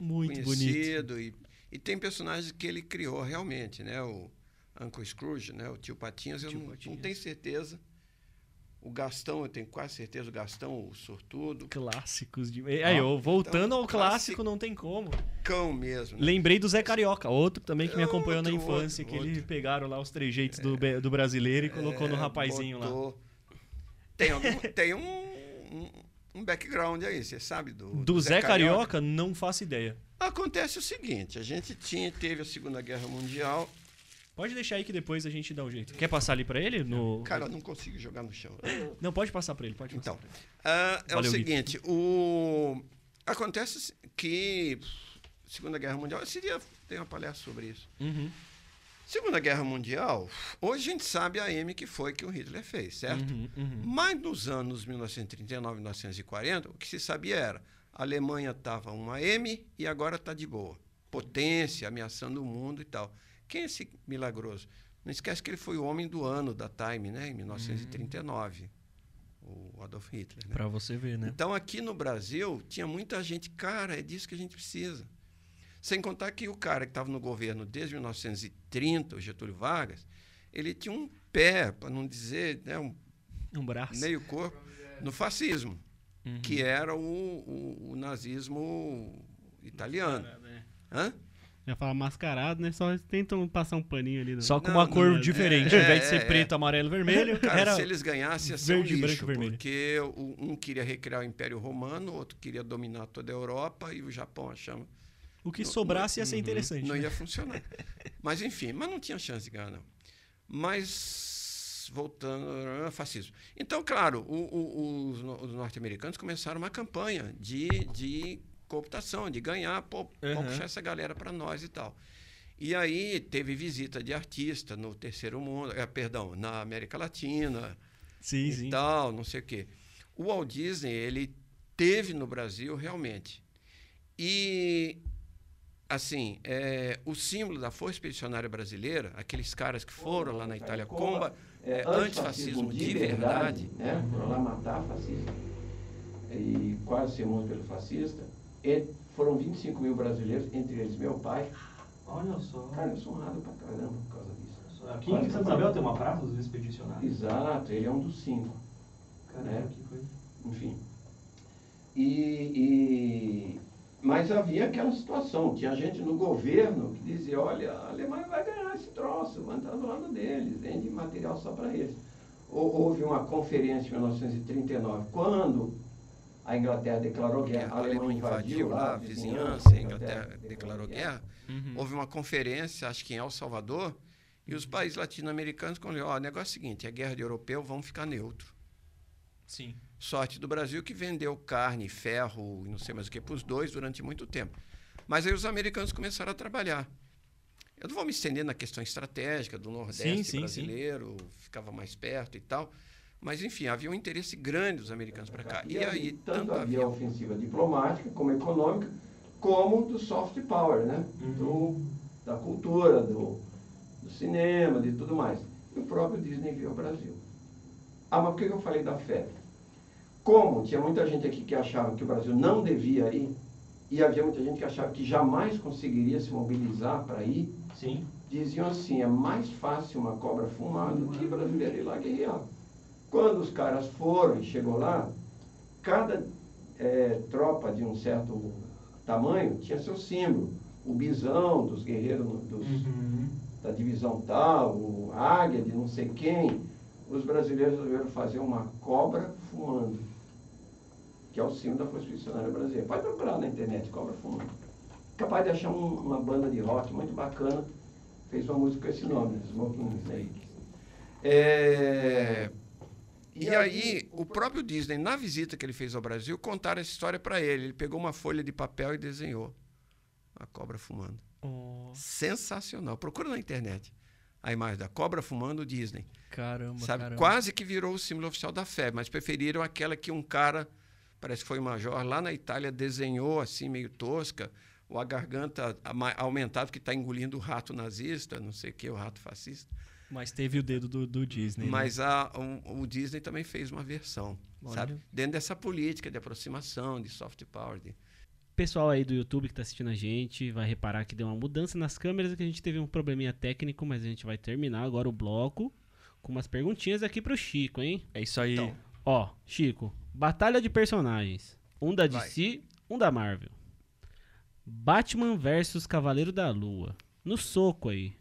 Muito bonito. conhecido e, e tem personagens que ele criou realmente, né? O, Uncle Scrooge, né? O tio Patinhas, eu Tio não, não Patinhas. tenho certeza. O Gastão, eu tenho quase certeza, o Gastão, o sortudo. Clássicos de. Aí, eu voltando Então, ao clássico, clássico. não tem como. Cão mesmo. né? Lembrei do Zé Carioca, outro também que me acompanhou na Outro, infância, outro, que outro. pegaram lá os trejeitos do, be- do brasileiro e colocou no É, rapazinho lá. botou- Tem, algum- tem um, um, um background aí, você sabe? Do, Do Zé Carioca, não faço ideia. Acontece o seguinte, a gente tinha, teve a Segunda Guerra Mundial. Pode deixar aí que depois a gente dá um jeito. Quer passar ali pra ele? No... Cara, eu não consigo jogar no chão. Não, pode passar pra ele, pode passar Então, ele. ah, é Valeu, o seguinte, o... acontece que Segunda Guerra Mundial, esse dia tem uma palestra sobre isso. Uhum, Segunda Guerra Mundial, hoje a gente sabe a M que foi que o Hitler fez, certo? uhum, uhum. Mas nos anos 1939 e 1940, o que se sabia era a Alemanha estava uma M e agora está de boa. Potência, ameaçando o mundo e tal. Quem é esse milagroso? Não esquece que ele foi o homem do ano da Time, né? Em 1939. O Adolf Hitler. Né? Pra você ver, né? Então, aqui no Brasil, tinha muita gente, cara, é disso que a gente precisa. Sem contar que o cara que estava no governo desde 1930, o Getúlio Vargas, ele tinha um pé, para não dizer né, um Um braço. meio corpo, no fascismo, Uhum. que era o, o- o nazismo italiano. Hã? Já fala mascarado, né? Só tentam passar um paninho ali. No... Só com Não, uma não, cor é- diferente. é, Ao invés de é, ser é. preto, amarelo, vermelho, Cara, era se eles ganhassem, ia ser verde, um lixo, branco e vermelho. porque um queria recriar o Império Romano, o outro queria dominar toda a Europa e o Japão achava o que Não- sobrasse ia ser interessante. não né? ia funcionar. Mas enfim, mas não tinha chance de ganhar, não. Mas voltando ao fascismo. Então, claro, o- o- os, no- os norte-americanos começaram uma campanha de, de cooptação, de ganhar, pô, Uhum. puxar essa galera para nós e tal. E aí teve visita de artista no terceiro mundo, eh, perdão, na América Latina Sim, e sim. tal, não sei o quê. O Walt Disney, ele teve no Brasil realmente. E, assim, é, o símbolo da Força Expedicionária Brasileira, aqueles caras que foram lá na Itália, comba, é, antifascismo de verdade, né? Foram lá matar fascista e quase ser morto pelo fascista. E foram 25 mil brasileiros, entre eles meu pai. Olha só. Cara, eu sou honrado pra caramba por causa disso. Aqui em Santa Isabel tem uma praça dos expedicionários. Exato, ele é um dos cinco. Caramba, É. que coisa. enfim. E, e- mas havia aquela situação, tinha gente no governo que dizia, olha, a Alemanha vai ganhar esse troço, vai entrar do lado deles, vende material só para eles. Hou- Houve uma conferência em 1939, quando a Inglaterra declarou guerra, a Alemanha invadiu lá a vizinhança, a Inglaterra declarou guerra. Uhum. Houve uma conferência, acho que em El Salvador, e os países latino-americanos falaram, ó, o negócio é o seguinte, é guerra de europeu, vamos ficar neutro. Sim. Sorte do Brasil que vendeu carne, ferro e não sei mais o que para os dois durante muito tempo. Mas aí os americanos começaram a trabalhar. Eu não vou me estender na questão estratégica do Nordeste Sim, sim, sim. brasileiro, ficava mais perto e tal. Mas, enfim, havia um interesse grande dos americanos para cá. E aí, tanto tanto havia ofensiva diplomática, como econômica, como do soft power, né? Do, da cultura, do, do cinema, de tudo mais. E o próprio Disney veio ao Brasil. Ah, mas por que eu falei da fé? Como tinha muita gente aqui que achava que o Brasil não devia ir, e havia muita gente que achava que jamais conseguiria se mobilizar para ir, Sim. diziam assim, é mais fácil uma cobra fumar do que brasileiro ir lá guerrear. Quando os caras foram e chegou lá, cada eh, tropa de um certo tamanho tinha seu símbolo. O bisão dos guerreiros dos, Uhum. da divisão tal, o águia de não sei quem. Os brasileiros resolveram fazer uma cobra fumando, que é o símbolo da Força Expedicionária Brasileira. Pode procurar na internet, cobra fumando. Capaz de achar um- uma banda de rock muito bacana, fez uma música com esse nome? Smoking Snake. É, E aí, o próprio Disney, na visita que ele fez ao Brasil, contaram essa história para ele. Ele pegou uma folha de papel e desenhou a cobra fumando. Oh, Sensacional. Procura na internet a imagem da cobra fumando Disney. caramba, Sabe, caramba. quase que virou o símbolo oficial da fé, mas preferiram aquela que um cara, parece que foi um major, lá na Itália desenhou assim, meio tosca, ou a garganta aumentada porque está engolindo o rato nazista, não sei o que, o rato fascista. Mas teve o dedo do, do Disney. né? Mas a, o, o Disney também fez uma versão, Olha. sabe? Dentro dessa política de aproximação, de soft power. de- Pessoal aí do YouTube que tá assistindo a gente vai reparar que deu uma mudança nas câmeras, que a gente teve um probleminha técnico, mas a gente vai terminar agora o bloco com umas perguntinhas aqui pro Chico, hein? É isso aí. Então. Ó, Chico, batalha de personagens. Um da DC, um da Marvel. Batman versus Cavaleiro da Lua. No soco aí.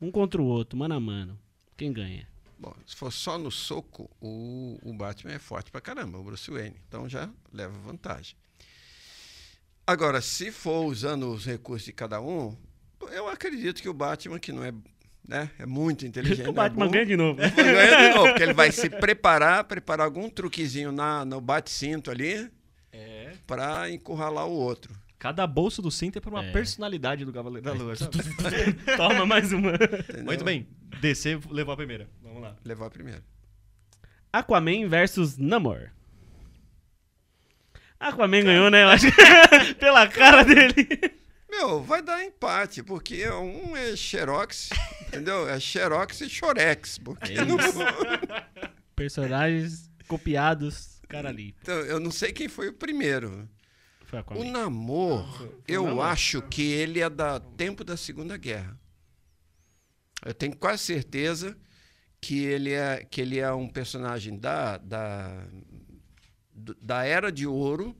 Um contra o outro, mano a mano. Quem ganha? Bom, se for só no soco, o, o Batman é forte pra caramba, o Bruce Wayne. Então já leva vantagem. Agora, se for usando os recursos de cada um, eu acredito que o Batman, que não é, né, é muito inteligente. o não é Batman burro, ganha de novo. vai ganhar de novo, porque ele vai se preparar, preparar algum truquezinho na, no bate-cinto ali É. pra encurralar o outro. Cada bolso do cinto é pra uma É. personalidade do Cavaleiro da Lua. sabe? Toma mais uma. entendeu? Muito bem. DC levou a primeira. Vamos lá. Levar primeiro. Aquaman versus Namor. Aquaman ganhou, né? Eu acho pela cara dele. Meu, vai dar empate, porque um é Xerox, entendeu? É Xerox e Xorex. Porque É não- Personagens copiados, cara ali. Então, eu não sei quem foi o primeiro. Foi O. Namor, eu Namor. acho que ele é da tempo da Segunda Guerra. Eu tenho quase certeza que ele é, que ele é um personagem da, da, da Era de Ouro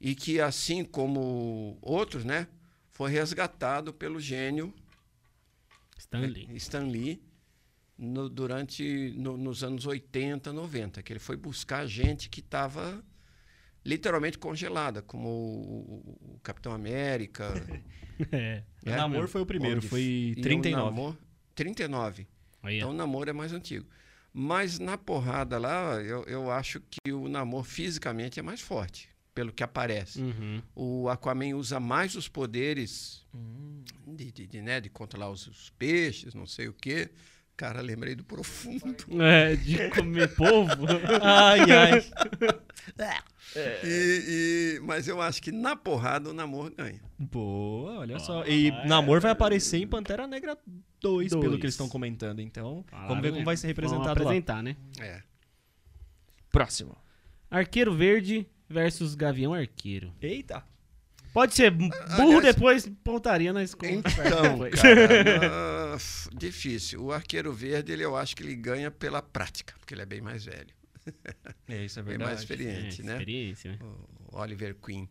e que, assim como outros, né, foi resgatado pelo gênio Stanley. Stan Lee no- durante no- nos anos 80, 90, que ele foi buscar gente que estava literalmente congelada, como o, o Capitão América. É. O É, Namor foi o primeiro, Onde- foi e o 39. Namor- 39. Aí, Então o namoro é mais antigo. Mas na porrada lá, eu, eu acho que o namoro fisicamente é mais forte, pelo que aparece. Uhum. O Aquaman usa mais os poderes Hum. de, de, de, né, de controlar os, os peixes, não sei o quê. Cara, lembrei do profundo. É, de comer povo. Ai, ai. E, e- mas eu acho que na porrada o namoro ganha. Boa, olha só. Ó, E vai. Namor vai aparecer em Pantera Negra 2, pelo Dois. que eles estão comentando. Então, Falaram, vamos ver como vai ser Vamos representado lá. apresentar, né? É. Próximo. Arqueiro Verde versus Gavião Arqueiro. Eita. Pode ser burro aliás- depois, pontaria na escola. Então, cara, ah, difícil. O arqueiro verde, ele, eu acho que ele ganha pela prática, porque ele é bem mais velho, É, isso é bem verdade. mais experiente, É, né? Experiência, né? O Oliver Queen.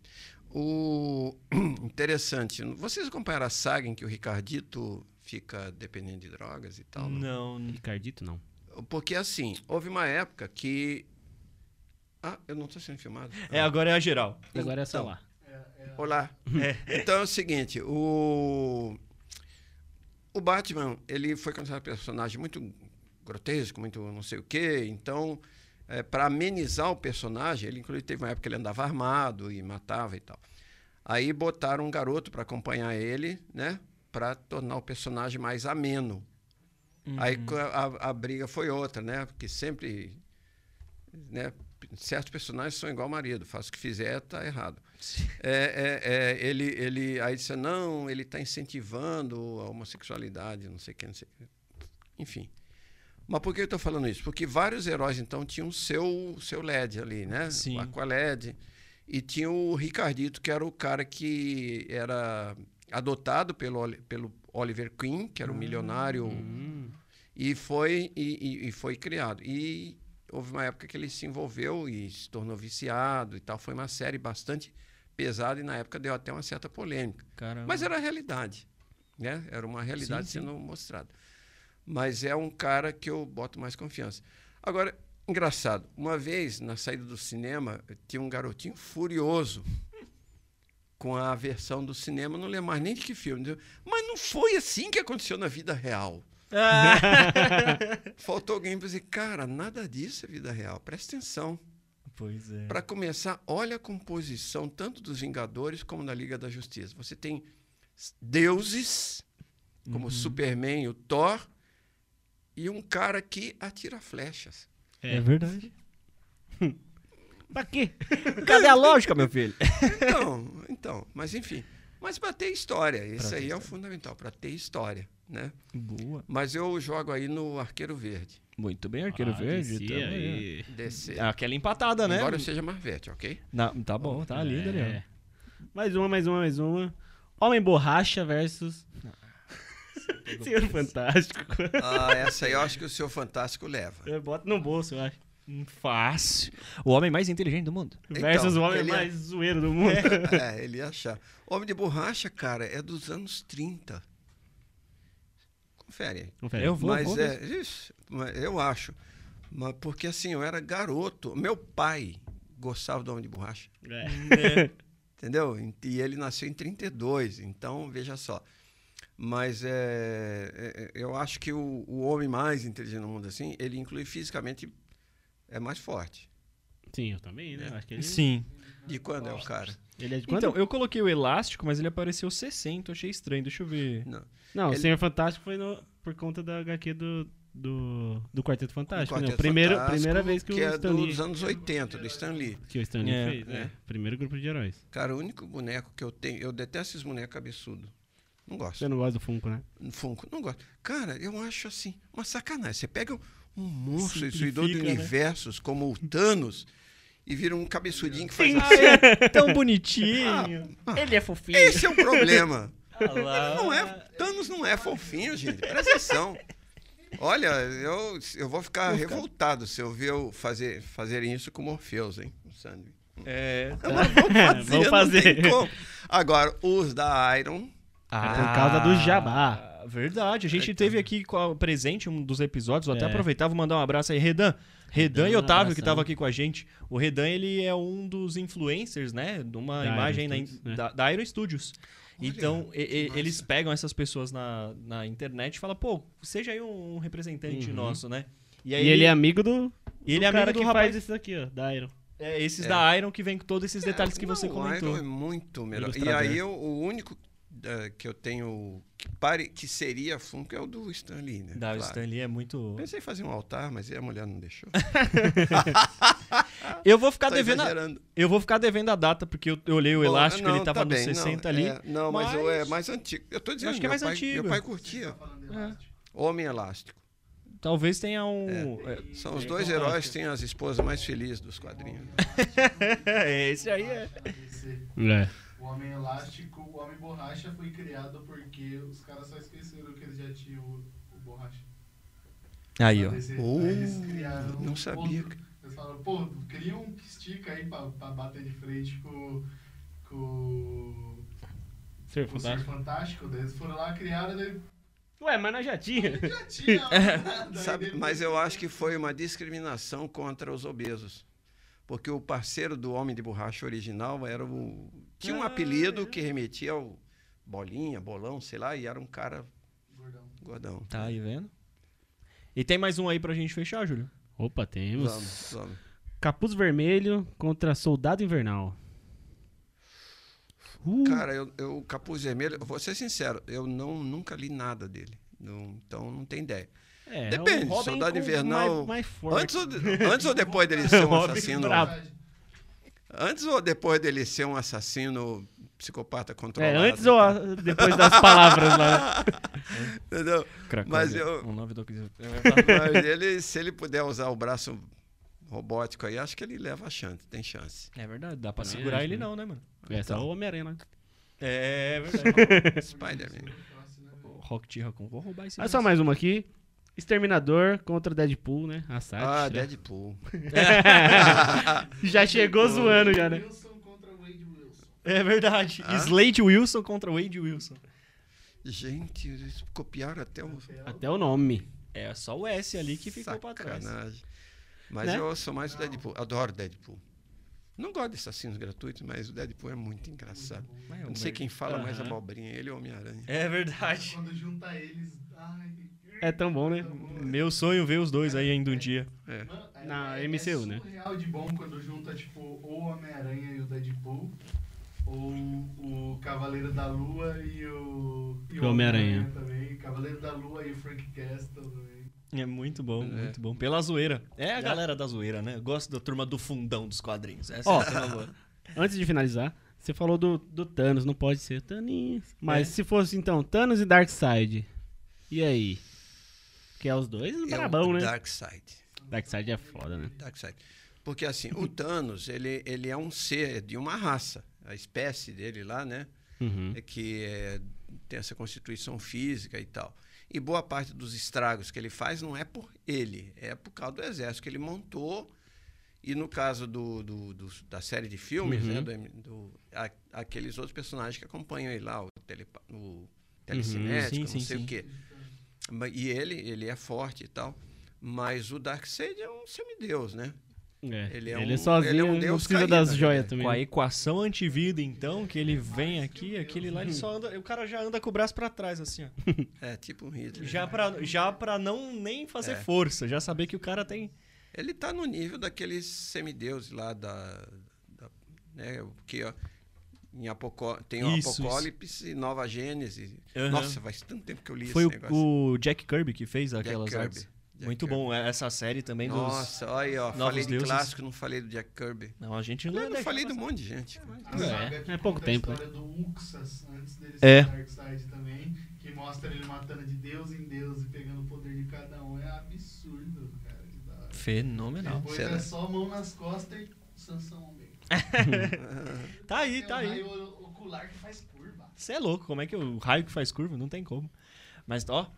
O interessante, vocês acompanharam a saga em que o Ricardito fica dependendo de drogas e tal? não? Não, Ricardito, não. Porque assim, houve uma época que Ah, eu não estou sendo filmado. É, agora é a geral. Agora é só Então, lá. Olá. Então é o seguinte, o o Batman, ele foi considerado um personagem muito grotesco, muito não sei o quê, então para amenizar o personagem, ele inclusive teve uma época que ele andava armado e matava e tal. Aí botaram um garoto para acompanhar ele, né, para tornar o personagem mais ameno. Aí co- a, a briga foi outra, né, porque sempre né, certos personagens são igual marido, faz o que fizer, tá errado. É, é, é, ele, ele, aí disse, não, ele está incentivando a homossexualidade, não sei o que, não sei o que. Enfim. Mas por que eu estou falando isso? Porque vários heróis, então, tinham seu, seu LED ali, né? Sim. O Aqualed. E tinha o Ricardito, que era o cara que era adotado pelo, pelo Oliver Queen, que era o milionário Hum. e foi e, e- e foi criado e houve uma época que ele se envolveu e se tornou viciado e tal foi uma série bastante pesada e na época deu até uma certa polêmica Caramba. mas era a realidade né era uma realidade Sim, sim. sendo mostrada mas é um cara que eu boto mais confiança agora engraçado uma vez na saída do cinema tinha um garotinho furioso com a versão do cinema, não lembro mais nem de que filme. Mas não foi assim que aconteceu na vida real. Faltou alguém para dizer, cara, nada disso é vida real. Presta atenção. Pois é. Para começar, olha a composição tanto dos Vingadores como da Liga da Justiça. Você tem deuses, como o Superman e o Thor, e um cara que atira flechas. É verdade. Pra quê? Cadê a lógica, meu filho? Então, então, mas enfim. Mas para ter história, esse ter aí é o história. fundamental, para ter história, né? Boa. Mas eu jogo aí no Arqueiro Verde, Muito bem, Arqueiro Ah, Verde. descia aí. DC. Aquela empatada, né? Embora eu seja Marvete, ok? Na- tá bom, tá lindo ali, ó. É. Mais uma, mais uma, mais uma. Homem Borracha versus. Senhor Fantástico. Ah, essa aí eu acho que o seu Fantástico leva. Eu boto no bolso, eu acho. Hum, Fácil. O homem mais inteligente do mundo. Versus o homem ele- mais zoeiro do mundo. É, ele ia achar. Homem de Borracha, cara, é dos anos 30. Confere aí. Confere. Eu vou, mas vou é, isso, mas eu acho. Mas porque assim, eu era garoto. Meu pai gostava do Homem de Borracha. É. Entendeu? E ele nasceu em 32, então veja só. Mas é, é, eu acho que o, o homem mais inteligente do mundo, assim, ele inclui fisicamente é mais forte. Sim, eu também, né? Acho que ele, Sim. De quando é o cara? ele é de quanto? Então, eu coloquei o elástico, mas ele apareceu 60, eu achei estranho. Deixa eu ver. Não. Não, o ele- Senhor Fantástico foi no- por conta da HQ do, do, do Quarteto Fantástico. né? Quarteto Primeiro, Fantástico, primeira vez que, que o é Stan Lee, dos anos 80, do Stan Lee. que o Stan Lee É, fez, né? é. Primeiro grupo de heróis. Cara, o único boneco que eu tenho, eu detesto esses bonecos cabeçudos. Não gosto. Você não gosta do Funko, né? Funko, não gosto. Cara, eu acho assim, uma sacanagem. Você pega um, um monstro destruidor de né? universos como o Thanos e vira um cabeçudinho que faz assim. é tão bonitinho. Ele é fofinho. Esse é o problema. Não é, Thanos não é fofinho, gente. Presta atenção. Olha, eu, eu vou ficar revoltado se eu ver eu fazer, fazerem isso com Morpheus, hein? O Sandy. É. Vamos não fazer. tem como. Agora, os da Iron, Ah, por causa do jabá. Verdade. A gente teve aqui com a- presente um dos episódios. Vou até É. aproveitar, vou mandar um abraço aí. Redan. Redan Redan, e Otávio, abração. que estavam aqui com a gente. O Redan, ele é um dos influencers, né? De uma Da imagem Iron na Studios, né? da, da Iron Studios. Olha, então, e- e- massa. eles pegam essas pessoas na, na internet e falam, pô, seja aí um representante Uhum. nosso, né? E ele é amigo do, e ele do é cara amigo que do rapaz. faz isso aqui, ó, da Iron. É, esses É. da Iron que vem com todos esses detalhes que Não, você O comentou. Iron é muito melhor. E aí eu- o único eh, que eu tenho que, pare, que seria Funko é o do Stan Lee, né? Da Claro. Stanley é muito. Pensei em fazer um altar, mas a mulher não deixou. Eu vou ficar Tô devendo. a-. Eu vou ficar devendo a data, porque eu, eu olhei o Bom, elástico, não, ele tava tá nos bem, não, 60 ali. é, não, mas, eu- é mas- mais antigo. Eu tô dizendo, acho que é mais pai, antigo. Meu pai curtia. Homem Elástico. Talvez tenha um. é, São os dois heróis que têm as esposas mais felizes dos quadrinhos. É, esse aí é. É. Homem Elástico, o Homem Borracha foi criado porque os caras só esqueceram que eles já tinham o, o Borracha. Aí, ó. Oh, eles criaram não sabia. outro. Eles falaram, pô, cria um que estica aí pra, pra bater de frente com, com Ser o Ser fantástico. Fantástico. Daí eles foram lá, criaram, daí Ué, mas nós já tinha. já tinha. Sabe, depois- mas eu acho que foi uma discriminação contra os obesos. Porque o parceiro do Homem de Borracha original era o. Tinha um Ah, apelido é. que remetia ao bolinha, bolão, sei lá, e era um cara Gordão. gordão. Tá aí vendo? E tem mais um aí pra gente fechar, Júlio? Opa, temos. Vamos, vamos. Capuz Vermelho contra Soldado Invernal. Uh, Cara, eu, eu Capuz Vermelho, eu vou ser sincero, eu não, nunca li nada dele. Não- então não tem ideia. é, depende, é um Robin Soldado Invernal- Mais, mais. Antes ou, antes ou depois dele ser um assassino. brabo. Antes ou depois dele ser um assassino psicopata É, controlado. antes ou a- depois das palavras lá. Entendeu? Mas eu- Um nove do... Mas ele, se ele puder usar o braço robótico aí, acho que ele leva a chance, tem chance. É verdade, dá pra Também segurar acho, ele né? não, né, mano? É só Então. o Homem-Aranha, né? É verdade. Spider-Man. Rock T. Raccoon, vou roubar esse. Olha só mais uma aqui. Exterminador contra Deadpool, né? A Ah. Deadpool. já chegou zoando, já, né? Wilson contra Wade Wilson. É verdade. Ah? Slade Wilson contra Wade Wilson. Gente, eles copiaram até o. Até o nome. É só o S ali que ficou pra trás. Sacanagem. Mas Né? eu sou mais o Deadpool. Adoro Deadpool. Não gosto de assassinos gratuitos, mas o Deadpool é muito engraçado. Mas é Eu não sei quem fala mais Aham. abobrinha, ele ou Homem-Aranha. É verdade. Quando junta eles. Ai, É tão bom, né? Meu sonho é ver os dois aí ainda um dia. É- Na é, MCU, é né? surreal de bom quando junta, tipo, ou o Homem-Aranha e o Deadpool, ou o Cavaleiro da Lua e o... E E o Homem-Aranha. também. Cavaleiro da Lua e o Frank Castle também. É muito bom, É. muito bom. Pela zoeira. É a galera da zoeira, né? Eu gosto da turma do fundão dos quadrinhos. Essa Ó. é a turma boa. Antes de finalizar, você falou do, do Thanos, não pode ser Thanos. Mas É. se fosse então Thanos e Darkseid, e aí? É os dois É brabão, né? Darkseid. Darkseid é foda, né? Darkseid. Porque assim, o Thanos, ele, ele é um ser de uma raça. a espécie dele lá, né? Uhum. É que é, tem essa constituição física e tal. E boa parte dos estragos que ele faz não é por ele, é por causa do exército que ele montou. E no caso do, do- do- da série de filmes, Uhum. né, do, do- a- aqueles outros personagens que acompanham ele lá, o, telepa, o telecinético, Sim, não sim, sei sim. o quê. E ele, ele é forte e tal. Mas o Darkseid é um semideus, né? É. Ele Ele, é um- sozinho ele é um deus precisa caído, das né, joias velho? também. Com a né? equação antivida, então, que ele vem aqui, aquele lá, ele só anda. O cara já anda com o braço pra trás, assim, ó. É tipo um Hitler. Já pra, já pra não nem fazer É. força, já saber que o cara tem. Ele tá no nível daqueles semideuses lá da. da né, porque ó, em Apocó tem o Isso, Apocalipse e Nova Gênese. Aham. Nossa, faz tanto tempo que eu li Foi esse o, negócio. o Jack Kirby que fez Jack aquelas Kirby. artes. Jack Muito Kirby. bom, é, essa série também dos. Nossa, olha aí, ó. Novos Falei de Deuses. clássico, não falei do Jack Kirby. Não, a gente não Eu é não falei de um monte de gente. A É, que é pouco tempo, A história do Uxas, antes dele É. Darkseid também, que mostra ele matando de Deus em Deus e pegando o poder de cada um. É absurdo, cara. Fenomenal. Depois Será? é só mão nas costas e meio. Tá aí, tá aí. raio ocular que faz curva. Você é louco, como é que o raio que faz curva? Não tem como. Mas, ó,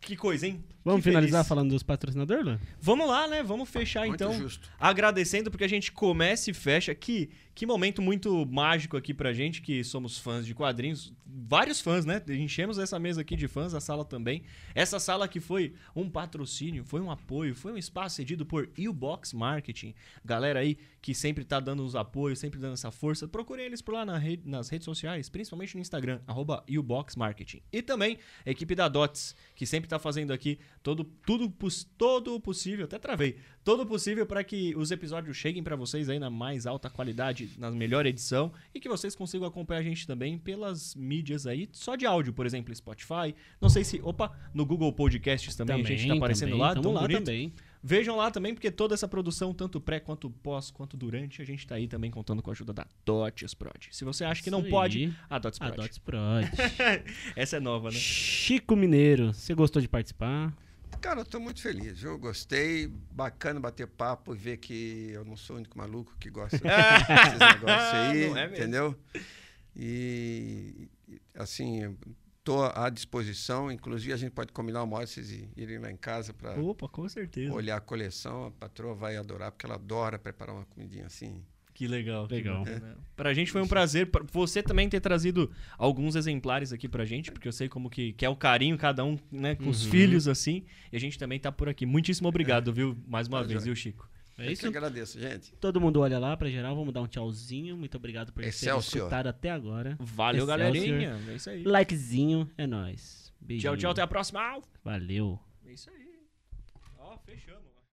que coisa, hein? Vamos Que finalizar feliz. falando dos patrocinadores, Luan? Vamos lá, né? Vamos fechar Muito então. justo. Agradecendo porque a gente começa e fecha. Que, que momento muito mágico aqui pra gente, que somos fãs de quadrinhos. Vários fãs, né? Enchemos essa mesa aqui de fãs, a sala também. Essa sala que foi um patrocínio, foi um apoio, foi um espaço cedido por U-Box Marketing. Galera aí que sempre tá dando os apoios, sempre dando essa força. Procurem eles por lá na rede- nas redes sociais, principalmente no Instagram, arroba U-Box Marketing. E também a equipe da Dots, que sempre tá fazendo aqui todo, tudo, todo o possível, até travei, todo o possível para que os episódios cheguem para vocês aí na mais alta qualidade, na melhor edição e que vocês consigam acompanhar a gente também pelas mídias aí, só de áudio, por exemplo, Spotify. Não sei se, opa, no Google Podcasts também, a gente tá aparecendo também, lá, tão lá bonito. também. Vejam lá também, porque toda essa produção, tanto pré, quanto pós, quanto durante, a gente tá aí também contando com a ajuda da Dots Prod. Se você acha que não Isso pode, aí. a Dots A Prod. Dots Prod. Essa é nova, né? Chico Mineiro, você gostou de participar? Cara, eu tô muito feliz, viu? Gostei. Bacana bater papo e ver que eu não sou o único maluco que gosta desses negócios aí, é entendeu? E, e, assim, tô à disposição. Inclusive, a gente pode combinar uma hora vocês irem lá em casa para Opa, com certeza. olhar a coleção. A patroa vai adorar, porque ela adora preparar uma comidinha assim. Que legal. que Legal. bacana. Pra gente foi um prazer. pra você também ter trazido alguns exemplares aqui pra gente, porque eu sei como que, que é o carinho, cada um, né, com os Uhum. filhos, assim. E a gente também tá por aqui. Muitíssimo obrigado, viu? Mais uma Tá vez, joia. viu, Chico? É Eu que isso? agradeço, gente. Todo mundo olha lá pra geral, vamos dar um tchauzinho. Muito obrigado por ter Excelsior. escutado até agora. Valeu, Excelsior. galerinha. É isso aí. Likezinho, é nóis. Beijinho. Tchau, tchau. Até a próxima. Valeu. É isso aí. Ó, fechamos.